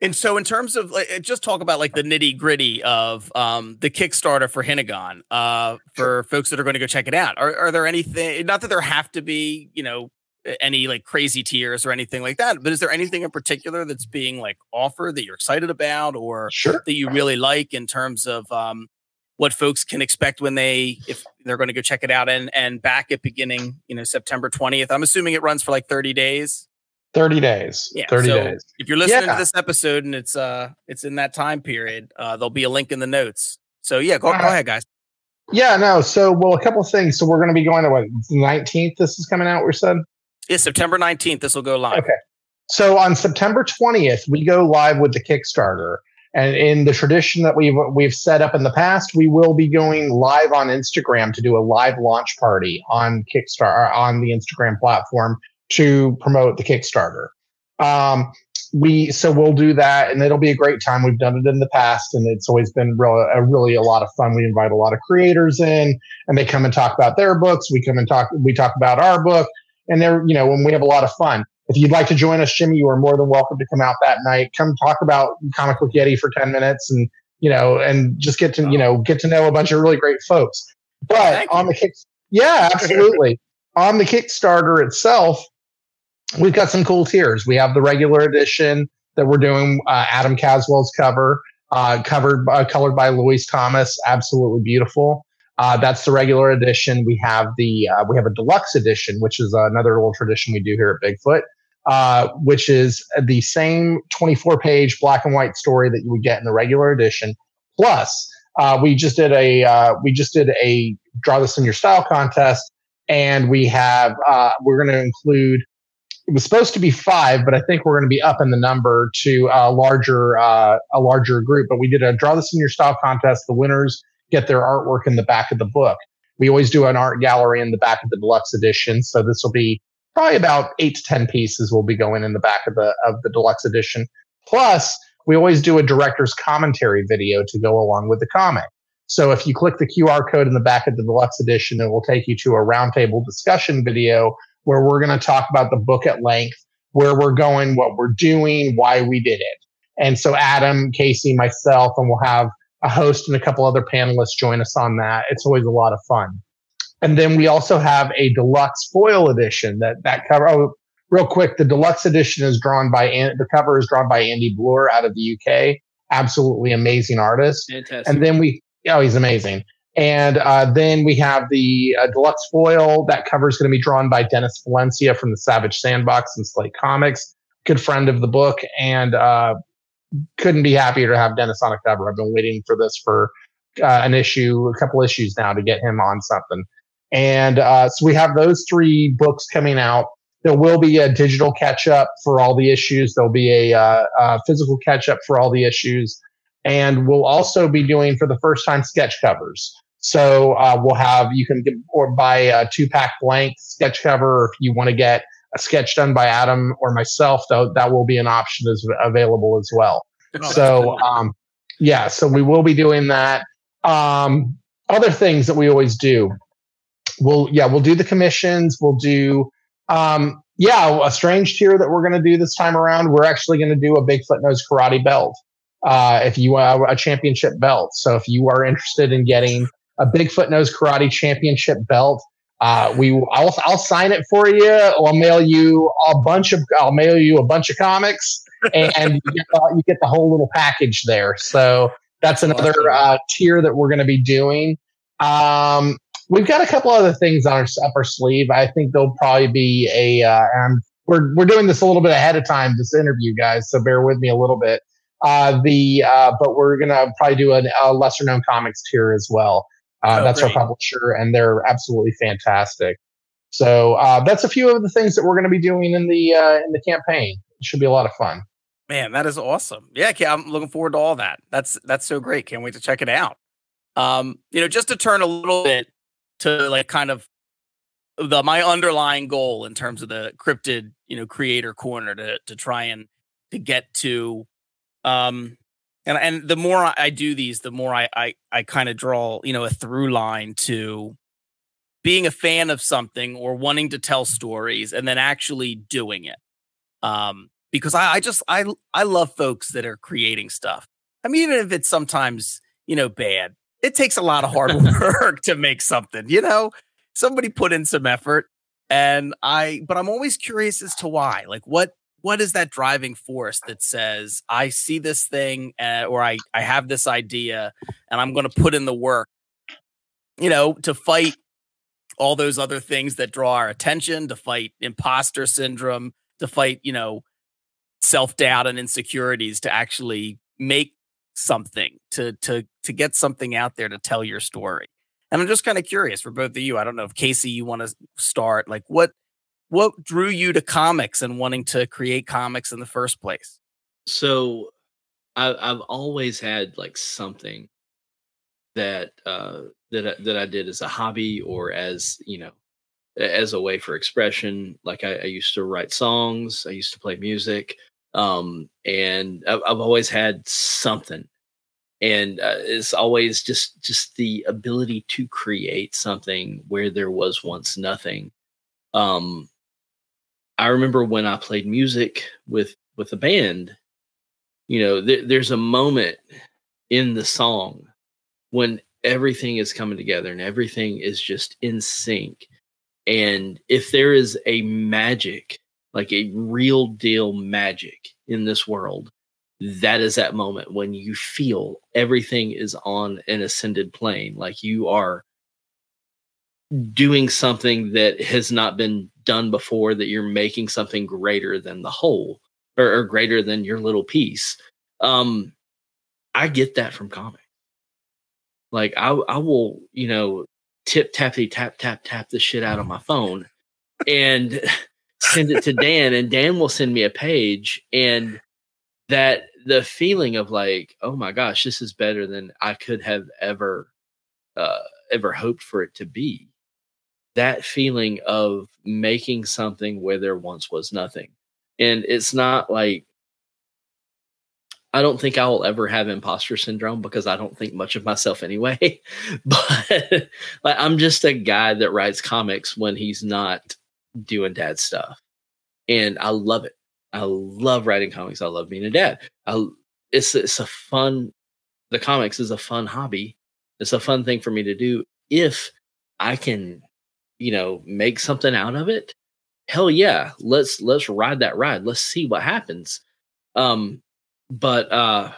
and so in terms of like, just talk about like the nitty gritty of um, the Kickstarter for Hinagon, uh, for folks that are going to go check it out. Are, are there anything, not that there have to be, you know, any like crazy tiers or anything like that, but is there anything in particular that's being like offered that you're excited about or Sure. that you really like in terms of um, what folks can expect when they if they're going to go check it out and and back at beginning you know September 20th. I'm assuming it runs for like 30 days. 30 days. Yeah, 30 so days. If you're listening Yeah. to this episode and it's uh it's in that time period, uh there'll be a link in the notes. So yeah, go, go Uh, ahead guys. Yeah, no. So, well, a couple of things. So, we're going to be going to what, the 19th? This is coming out, we said? Yeah, September 19th this will go live. Okay. So, on September 20th, we go live with the Kickstarter. And in the tradition that we've we've set up in the past, we will be going live on Instagram to do a live launch party on Kickstarter on the Instagram platform to promote the Kickstarter. Um, we so we'll do that, and it'll be a great time. We've done it in the past, and it's always been real, a, really a lot of fun. We invite a lot of creators in, and they come and talk about their books. We come and talk. We talk about our book, and they're you know, when we have a lot of fun. If you'd like to join us, Jimmy, you are more than welcome to come out that night. Come talk about Comic Book Yeti for ten minutes, and you know, and just get to you know get to know a bunch of really great folks. But Thank on the kick, yeah, absolutely. on the Kickstarter itself, we've got some cool tiers. We have the regular edition that we're doing uh, Adam Caswell's cover, uh, covered by, colored by Louise Thomas, absolutely beautiful. Uh, that's the regular edition. We have the uh, we have a deluxe edition, which is another little tradition we do here at Bigfoot, uh, which is the same 24 page black and white story that you would get in the regular edition. Plus, uh, we just did a uh, we just did a draw this in your style contest, and we have uh, we're going to include. It was supposed to be five, but I think we're going to be up in the number to a larger uh, a larger group. But we did a draw this in your style contest. The winners get their artwork in the back of the book. We always do an art gallery in the back of the deluxe edition, so this will be probably about eight to ten pieces will be going in the back of the of the deluxe edition. Plus, we always do a director's commentary video to go along with the comic. So if you click the QR code in the back of the deluxe edition, it will take you to a roundtable discussion video where we're going to talk about the book at length, where we're going, what we're doing, why we did it. And so Adam, Casey, myself, and we'll have a host and a couple other panelists join us on that. It's always a lot of fun. And then we also have a deluxe foil edition that that cover. Oh, real quick, the deluxe edition is drawn by the cover is drawn by Andy Bloor out of the UK. Absolutely amazing artist. Fantastic. And then we, oh, he's amazing. And uh, then we have the uh, deluxe foil. That cover is going to be drawn by Dennis Valencia from the Savage Sandbox and Slate Comics, good friend of the book, and uh, couldn't be happier to have Dennis on a cover. I've been waiting for this for uh, an issue, a couple issues now to get him on something. And uh, so we have those three books coming out. there will be a digital catch up for all the issues. There'll be a, uh, a physical catch up for all the issues. And we'll also be doing for the first time sketch covers. So uh, we'll have you can get or buy a two pack blank sketch cover, if you want to get a sketch done by Adam or myself, though that will be an option as available as well. Oh, so um, yeah, so we will be doing that. Um, other things that we always do. We'll yeah, we'll do the commissions. We'll do um, yeah, a strange tier that we're going to do this time around. We're actually going to do a Bigfoot knows karate belt. Uh, if you want a championship belt, so if you are interested in getting a Bigfoot knows karate championship belt, uh, we I'll I'll sign it for you. I'll mail you a bunch of I'll mail you a bunch of comics, and you, get, uh, you get the whole little package there. So that's another uh, tier that we're going to be doing. Um, we've got a couple other things on our up our sleeve. I think there'll probably be a. Uh, we're we're doing this a little bit ahead of time this interview, guys. So bear with me a little bit. Uh, the uh, but we're gonna probably do a, a lesser known comics tier as well. Uh, oh, that's great. our publisher, and they're absolutely fantastic. So uh, that's a few of the things that we're going to be doing in the uh, in the campaign. It should be a lot of fun. Man, that is awesome. Yeah, I'm looking forward to all that. That's that's so great. Can't wait to check it out. Um, you know, just to turn a little bit to like kind of the my underlying goal in terms of the cryptid, you know, creator corner to to try and to get to um and and the more I do these, the more I I, I kind of draw you know a through line to being a fan of something or wanting to tell stories and then actually doing it. Um, because I, I just I I love folks that are creating stuff. I mean, even if it's sometimes you know bad, it takes a lot of hard work to make something. You know, somebody put in some effort, and I. But I'm always curious as to why. Like, what what is that driving force that says I see this thing uh, or I I have this idea and I'm going to put in the work, you know, to fight all those other things that draw our attention, to fight imposter syndrome, to fight, you know, self doubt and insecurities, to actually make something, to to to get something out there to tell your story. And I'm just kind of curious for both of you. I don't know if Casey, you want to start. Like, what what drew you to comics and wanting to create comics in the first place? So I, I've always had like something that uh, that that I did as a hobby or as you know as a way for expression. Like I, I used to write songs, I used to play music, um, and I've, I've always had something. And uh, it's always just just the ability to create something where there was once nothing. Um, I remember when I played music with with a band, you know, th- there's a moment in the song when everything is coming together and everything is just in sync. And if there is a magic, like a real deal magic in this world, that is that moment when you feel everything is on an ascended plane, like you are doing something that has not been done before that you're making something greater than the whole or, or greater than your little piece. Um i get that from comics. Like i i will you know tip tappy tap tap tap the shit out of my phone and send it to dan and dan will send me a page and that the feeling of like oh my gosh this is better than i could have ever uh ever hoped for it to be that feeling of making something where there once was nothing. And it's not like I don't think I will ever have imposter syndrome because I don't think much of myself anyway. but like I'm just a guy that writes comics when he's not doing dad stuff. And I love it. I love writing comics. I love being a dad. I, it's it's a fun the comics is a fun hobby. It's a fun thing for me to do if I can you know, make something out of it, hell yeah, let's let's ride that ride. Let's see what happens. Um, but uh,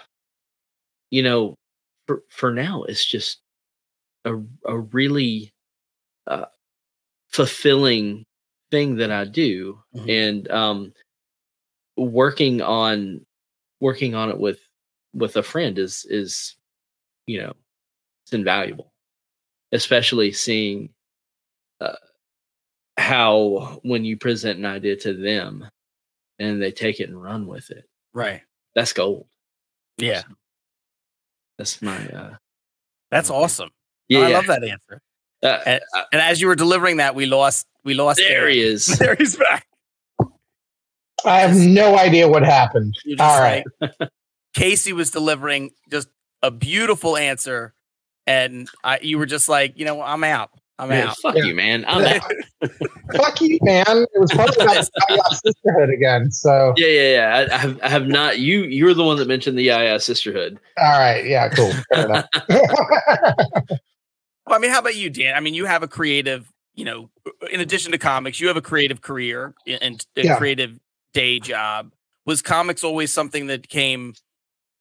you know, for for now, it's just a a really uh, fulfilling thing that I do, mm-hmm. and um, working on working on it with with a friend is is you know it's invaluable especially seeing uh, how when you present an idea to them and they take it and run with it, Right. that's gold. Yeah. That's my uh That's Mhm. awesome. yeah. I yeah. love that answer. Uh, And, and as you were delivering that, we lost. We lost. there Eric. he is. There he's back. I have no idea what happened. You're just All right. like- Casey was delivering just a beautiful answer, and I, you were just like, you know, I'm out. I'm Man, out. fuck Yeah. you, man. I'm Yeah. out. Fuck you, man. It was probably about sisterhood again. So, Yeah, yeah, yeah. I, I, have, I have not. You, you were the one that mentioned the Yaya sisterhood. all right. Yeah, cool. Fair enough. Well, I mean, how about you, Dan? I mean, you have a creative, you know, in addition to comics, you have a creative career and a Yeah. creative day job. Was comics always something that came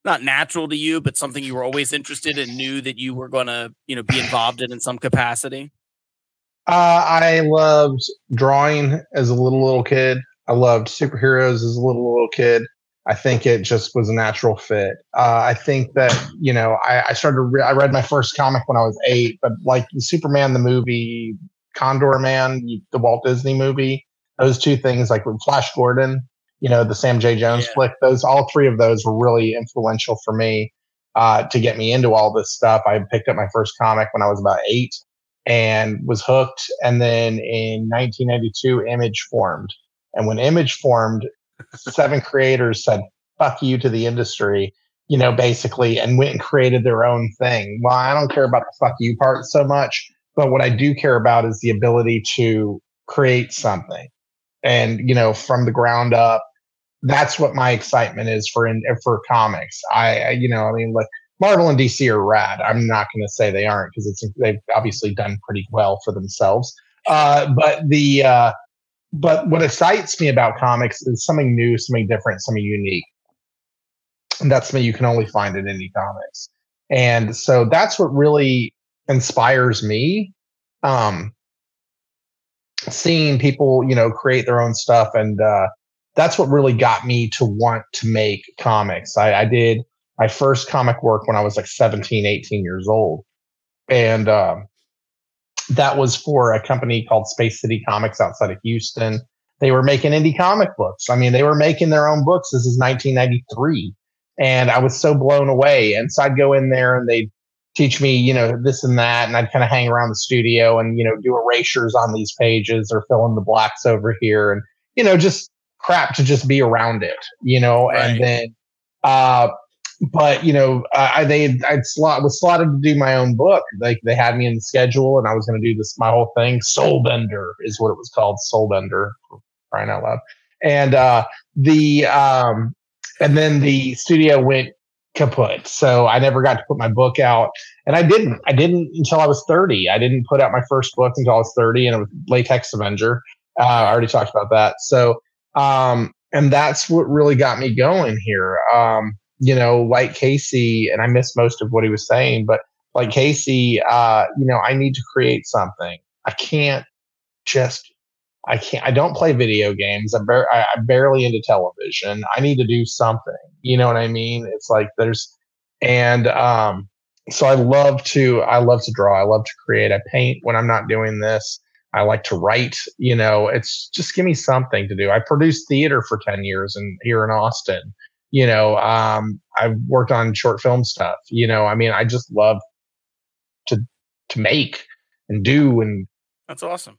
not natural to you, but something you were always interested in, knew that you were going to, you know, be involved in in some capacity? Uh, I loved drawing as a little little kid. I loved superheroes as a little little kid. I think it just was a natural fit. Uh, I think that you know I, I started. Re- I read my first comic when I was eight, but like Superman the movie, Condor Man, the Walt Disney movie, those two things, like Flash Gordon, you know, the Sam J. Jones Yeah. flick. Those all three of those were really influential for me uh, to get me into all this stuff. I picked up my first comic when I was about eight and was hooked. And then in 1992, Image formed. And when Image formed, seven creators said, fuck you to the industry, you know, basically, and went and created their own thing. Well, I don't care about the fuck you part so much, but what I do care about is the ability to create something and, you know, from the ground up. That's what my excitement is for in, for comics. I, I, you know, I mean, like Marvel and DC are rad. I'm not going to say they aren't because it's they've obviously done pretty well for themselves. Uh, but the uh, but what excites me about comics is something new, something different, something unique. And that's something you can only find in indie comics. And so that's what really inspires me. Um, seeing people, you know, create their own stuff. And uh, that's what really got me to want to make comics. I, I did my first comic work when I was like 17, 18 years old. And um, that was for a company called Space City Comics outside of Houston. They were making indie comic books. I mean, they were making their own books. This is 1993. And I was so blown away. And so I'd go in there and they'd teach me, you know, this and that. And I'd kind of hang around the studio and, you know, do erasures on these pages or fill in the blacks over here and, you know, just crap to just be around it, you know, Right. and then, uh, but you know, I they I'd slot was slotted to do my own book. Like they had me in the schedule, and I was going to do this my whole thing. Soulbender is what it was called. Soulbender, crying out loud. And uh, the um, and then the studio went kaput. So I never got to put my book out, and I didn't. I didn't until I was thirty. I didn't put out my first book until I was thirty, and it was Latex Avenger. Uh, I already talked about that. So um, and that's what really got me going here. Um, you know, like Casey, and I missed most of what he was saying, but like Casey, uh, you know, I need to create something. I can't just, I can't, I don't play video games. I'm, bar- I, I'm barely into television. I need to do something. You know what I mean? It's like there's, and, um, so I love to, I love to draw. I love to create. I paint when I'm not doing this. I like to write, you know, it's just give me something to do. I produced theater for 10 years and here in Austin you know um, i've worked on short film stuff you know i mean i just love to to make and do and That's awesome.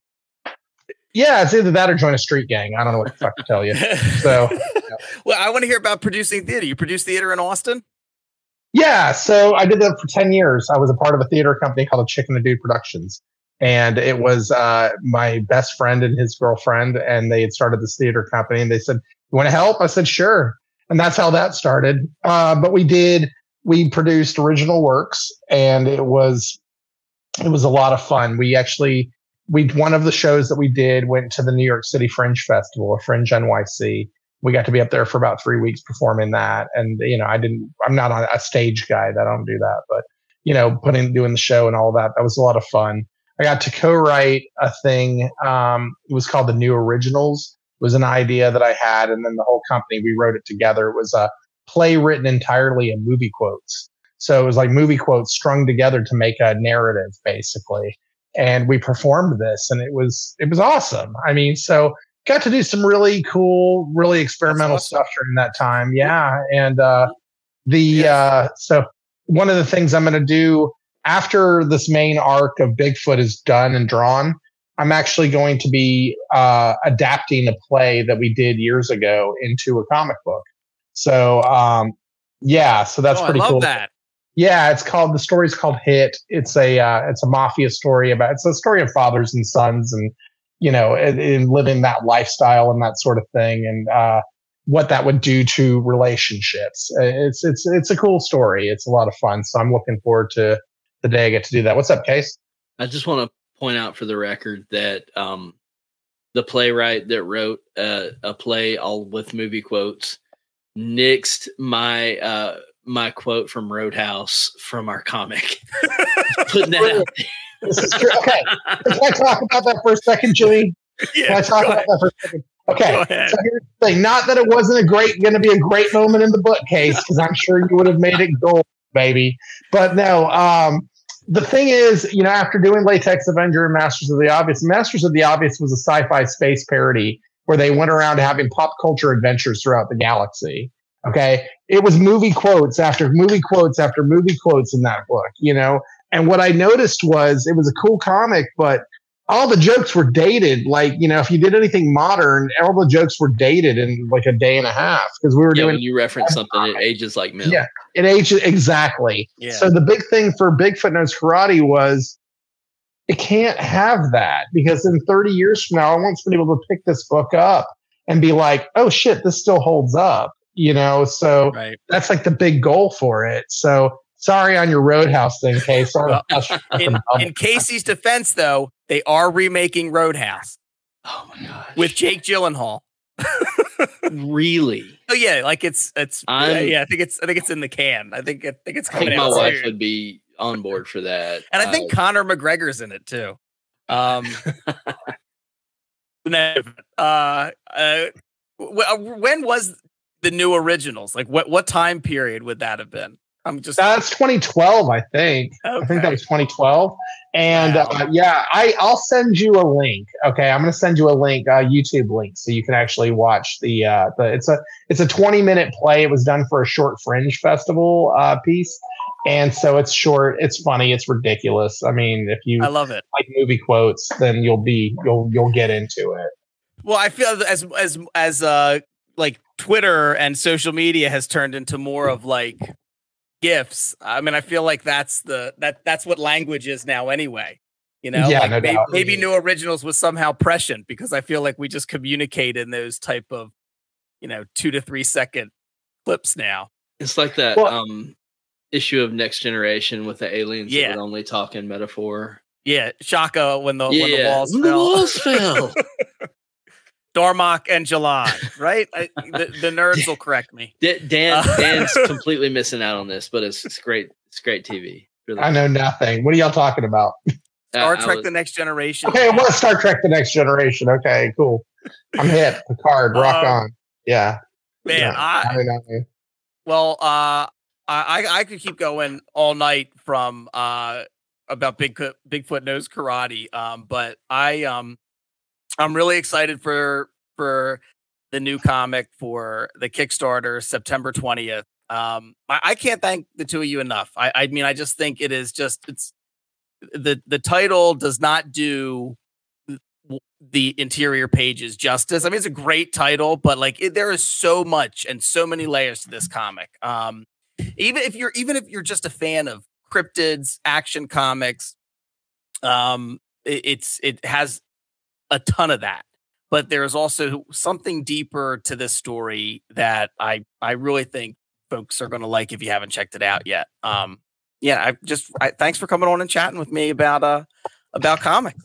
yeah it's either that or join a street gang i don't know what the fuck to tell you So, well, I want to hear about producing theater. You produce theater in Austin? yeah so i did that for 10 years i was a part of a theater company called chicken and dude productions and it was uh, my best friend and his girlfriend and they had started this theater company and they said you want to help i said sure and that's how that started. Uh, but we did we produced original works and it was it was a lot of fun. We actually we one of the shows that we did went to the new york city fringe festival fringe nyc we got to be up there for about three weeks performing that and you know i didn't i'm not a stage guy i don't do that but you know putting doing the show and all that that was a lot of fun. I got to co-write a thing um, it was called the new originals was an idea that i had and then the whole company we wrote it together it was a play written entirely in movie quotes so it was like movie quotes strung together to make a narrative basically and we performed this, and it was it was awesome. I mean, so got to do some really cool, really experimental awesome. stuff during that time. Yeah, and uh, the yes. uh, so one of the things I'm going to do after this main arc of Bigfoot is done and drawn, I'm actually going to be uh, adapting a play that we did years ago into a comic book. So, um, yeah, so that's oh, pretty cool. That. Yeah, it's called the story's called Hit. It's a uh, it's a mafia story about it's a story of fathers and sons and you know in, in living that lifestyle and that sort of thing and uh, what that would do to relationships. It's it's it's a cool story. It's a lot of fun. So I'm looking forward to the day I get to do that. What's up, Case? I just want to point out for the record that um, the playwright that wrote uh, a play all with movie quotes nixed my uh, my quote from Roadhouse from our comic. Putting that out This is true. Okay. Can I talk about that for a second, Jimmy? Yeah, Can I talk about ahead. that for a second? Okay. So here's the thing. Not that it wasn't a great gonna be a great moment in the bookcase, because I'm sure you would have made it gold, baby. But no, um, the thing is, you know, after doing Latex Avenger and Masters of the Obvious, Masters of the Obvious was a sci-fi space parody where they went around having pop culture adventures throughout the galaxy. Okay. It was movie quotes after movie quotes after movie quotes in that book, you know. And what I noticed was it was a cool comic, but all the jokes were dated. Like, you know, if you did anything modern, all the jokes were dated in like a day and a half because we were yeah, doing. you reference something, it ages like milk. Yeah, it ages exactly. Yeah. So the big thing for Bigfoot Knows Karate was it can't have that because in 30 years from now, I want somebody able to pick this book up and be like, oh shit, this still holds up. You know, so right. that's like the big goal for it. So sorry on your Roadhouse thing, Case. Well, in, in Casey's defense, though, they are remaking Roadhouse. Oh my god! With Jake Gyllenhaal. really? Oh yeah, like it's it's I'm, yeah. I think it's I think it's in the can. I think I think it's coming. I think my wife would be on board for that, and I think uh, Conor McGregor's in it too. Um, uh, uh, when was the new originals? Like what what time period would that have been? I'm just that's 2012, I think. Okay. I think that was 2012. And wow. uh, yeah, I I'll send you a link. Okay, I'm going to send you a link, a YouTube link, so you can actually watch the uh, the. It's a it's a 20 minute play. It was done for a short Fringe festival uh, piece, and so it's short. It's funny. It's ridiculous. I mean, if you I love it like movie quotes, then you'll be you'll you'll get into it. Well, I feel as as as uh like Twitter and social media has turned into more of like gifs. I mean, I feel like that's the that that's what language is now anyway. You know, yeah, like no maybe, maybe, new originals was somehow prescient because I feel like we just communicate in those type of, you know, two to three second clips now. It's like that well, um issue of Next Generation with the aliens yeah. that would only talk in metaphor. Yeah, Shaka when the yeah. when the walls when fell. The walls fell. Darmok and Jalad, right? I, the, the, nerds will correct me. Dan uh, Dan's completely missing out on this, but it's, it's great. It's great TV. Really I know nothing. What are y'all talking about? Star uh, Trek: was, The Next Generation. Okay, it was Star Trek: The Next Generation. Okay, cool. I'm hit. Picard, rock uh, on. Yeah, man. Yeah, I, I well, uh, I I could keep going all night from uh about Bigfoot Bigfoot knows karate. Um, but I um I'm really excited for for the new comic for the Kickstarter September 20th. Um, I, I, can't thank the two of you enough. I, I mean, I just think it is just it's the the title does not do the interior pages justice. I mean, it's a great title, but like it, there is so much and so many layers to this comic. Um, even if you're even if you're just a fan of cryptids, action comics, um, it, it's it has a ton of that. But there's also something deeper to this story that I I really think folks are going to like if you haven't checked it out yet. Um, yeah, I just I, thanks for coming on and chatting with me about uh about comics.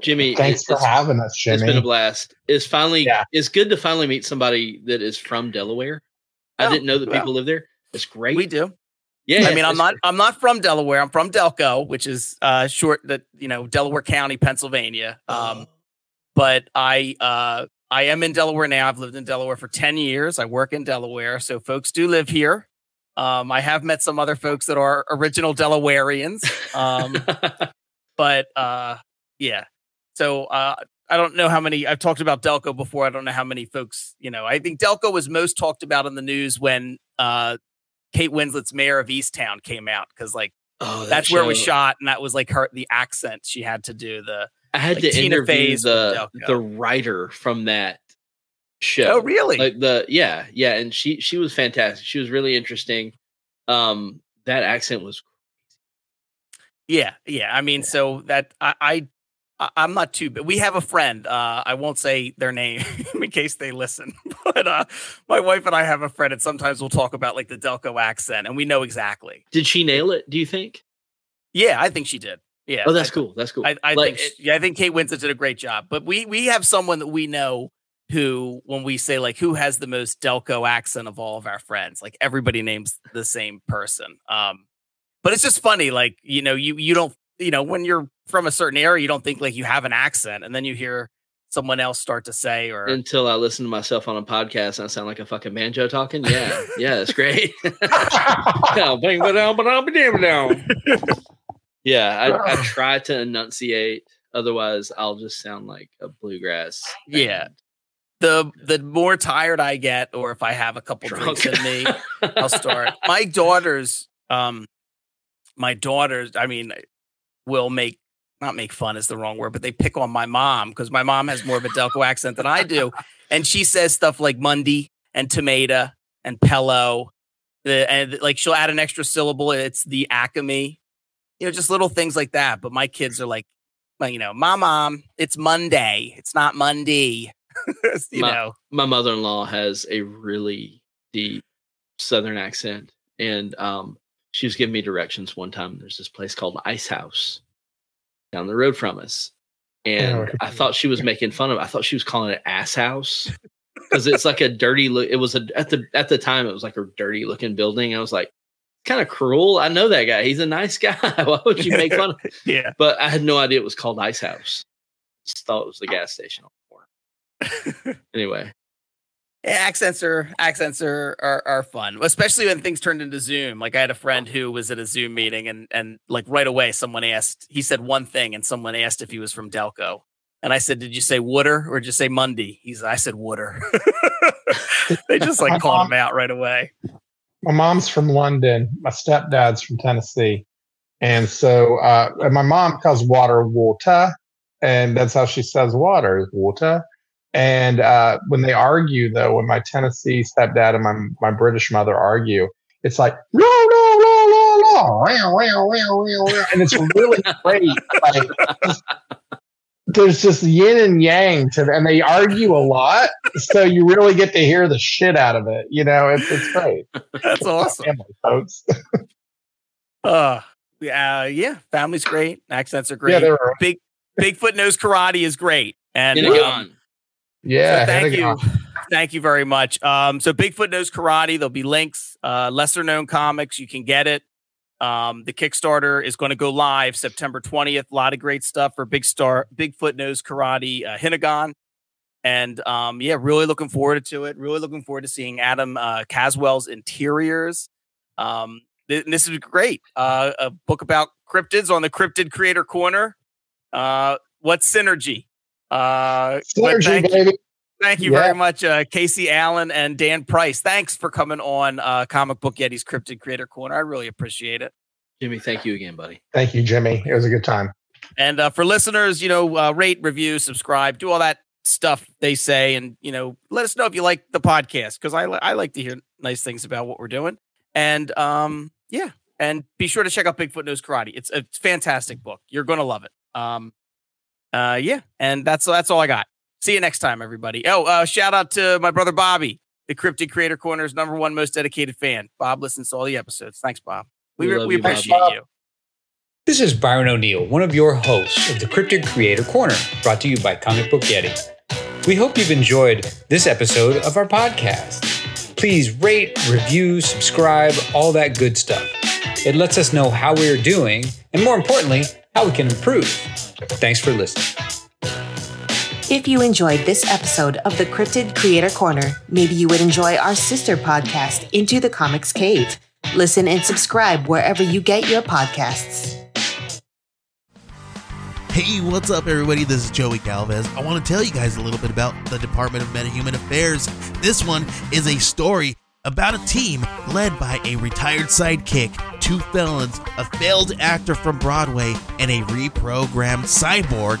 Jimmy, thanks for having us, Jimmy. It's been a blast. It's finally yeah. it's good to finally meet somebody that is from Delaware. I oh, didn't know that well, people live there. It's great. We do. Yeah, I mean, I'm not. Great. I'm not from Delaware. I'm from Delco, which is uh, short. That you know, Delaware County, Pennsylvania. Um, oh but I uh, I am in Delaware now. I've lived in Delaware for 10 years. I work in Delaware. So folks do live here. Um, I have met some other folks that are original Delawareans. Um, but uh, yeah. So uh, I don't know how many I've talked about Delco before. I don't know how many folks, you know, I think Delco was most talked about in the news when uh, Kate Winslet's Mare of Easttown came out because like Oh, that that's where it was shot, and that was like her the accent she had to do. The I had like to Tina interview the the writer from that show. oh really? Like the yeah yeah, and she she was fantastic. She was really interesting. Um, that accent was Yeah, yeah. I mean, so that I, I I- I'm not too but we have a friend. Uh I won't say their name in case they listen. But uh my wife and I have a friend and sometimes we'll talk about like the Delco accent and we know exactly. Did she nail it? Do you think? Yeah, I think she did. Yeah. Oh, that's I, cool. That's cool. I, I Like, think yeah, I think Kate Winslet did a great job. But we we have someone that we know who when we say like who has the most Delco accent of all of our friends, like everybody names the same person. Um but it's just funny, like, you know, you you don't you know, when you're from a certain area, you don't think like you have an accent, and then you hear someone else start to say or until I listen to myself on a podcast and I sound like a fucking banjo talking. Yeah, yeah, it's great. Yeah. Yeah, I, I try to enunciate. Otherwise, I'll just sound like a bluegrass. Yeah. the the more tired I get, or if I have a couple Drunk. drinks in me, I'll start. My daughters, um, my daughters, I mean, will make not make fun is the wrong word, but they pick on my mom because my mom has more of a Delco accent than I do, and she says stuff like Monday and tomato and pillow, the and like she'll add an extra syllable. It's the acme, you know, just little things like that. But my kids are like, well, you know, my mom, it's Monday, it's not Monday, you My- know. my mother-in-law has a really deep southern accent and um she was giving me directions one time there's this place called ice house down the road from us and i thought she was making fun of i thought she was calling it ass house because it's like a dirty look it was a at the at the time it was like a dirty looking building i was like kind of cruel i know that guy he's a nice guy why would you make fun of him? Yeah. but i had no idea it was called ice house just thought it was the gas station on the corner anyway Yeah, accents are accents are, are are fun, especially when things turned into Zoom. Like I had a friend who was at a Zoom meeting, and and like right away, someone asked. He said one thing, and someone asked if he was from Delco, and I said, "Did you say Wooder or did you say Monday?" He's, I said Wooder. they just like called him out right away. My mom's from London. My stepdad's from Tennessee, and so uh, and my mom calls water water, and that's how she says water is water. And uh, when they argue, though, when my Tennessee stepdad and my my British mother argue, it's like no no no no no, and it's really great. Like, there's just yin and yang to them, and they argue a lot, so you really get to hear the shit out of it. You know, it's it's great That's awesome. family, folks. Uh, yeah, yeah. Family's great. Accents are great. Yeah, there are. Big Bigfoot knows karate is great, and um. Yeah, So thank you. Thank you very much. Um, so Bigfoot knows karate. There'll be links, uh, lesser known comics. You can get it. Um, the Kickstarter is going to go live September 20th. A lot of great stuff for Big Star, Bigfoot Knows karate, uh, Hinagon. And um, yeah, really looking forward to it. Really looking forward to seeing Adam uh, Caswell's interiors. Um, th- this is great. Uh, a book about cryptids on the Cryptid Creator Corner. Uh, what's synergy? Uh, Synergy, baby. Thank you Yeah. very much, uh, Casey Allen and Dan Price. Thanks for coming on uh, Comic Book Yeti's Cryptid Creator Corner. I really appreciate it. Jimmy, thank you again, buddy. Thank you, Jimmy. It was a good time. And uh, for listeners, you know, uh, rate, review, subscribe, do all that stuff they say, and you know, let us know if you like the podcast because I li- I like to hear nice things about what we're doing. And um, yeah, and be sure to check out Bigfoot Knows Karate. It's a fantastic book. You're gonna love it. Um, uh, yeah, and that's that's all I got. See you next time, everybody. Oh, uh, shout out to my brother Bobby, the Cryptid Creator Corner's number one most dedicated fan. Bob listens to all the episodes. Thanks, Bob. We, We we, love you, Bob. appreciate Bob. you. This is Byron O'Neill, one of your hosts of the Cryptid Creator Corner, brought to you by Comic Book Yeti. We hope you've enjoyed this episode of our podcast. Please rate, review, subscribe, all that good stuff. It lets us know how we are doing, and more importantly, how we can improve. Thanks for listening. If you enjoyed this episode of the Cryptid Creator Corner, maybe you would enjoy our sister podcast, Into the Comics Cave. Listen and subscribe wherever you get your podcasts. Hey, what's up, everybody? This is Joey Galvez. I want to tell you guys a little bit about the Department of Metahuman Affairs. This one is a story about a team led by a retired sidekick, two felons, a failed actor from Broadway, and a reprogrammed cyborg.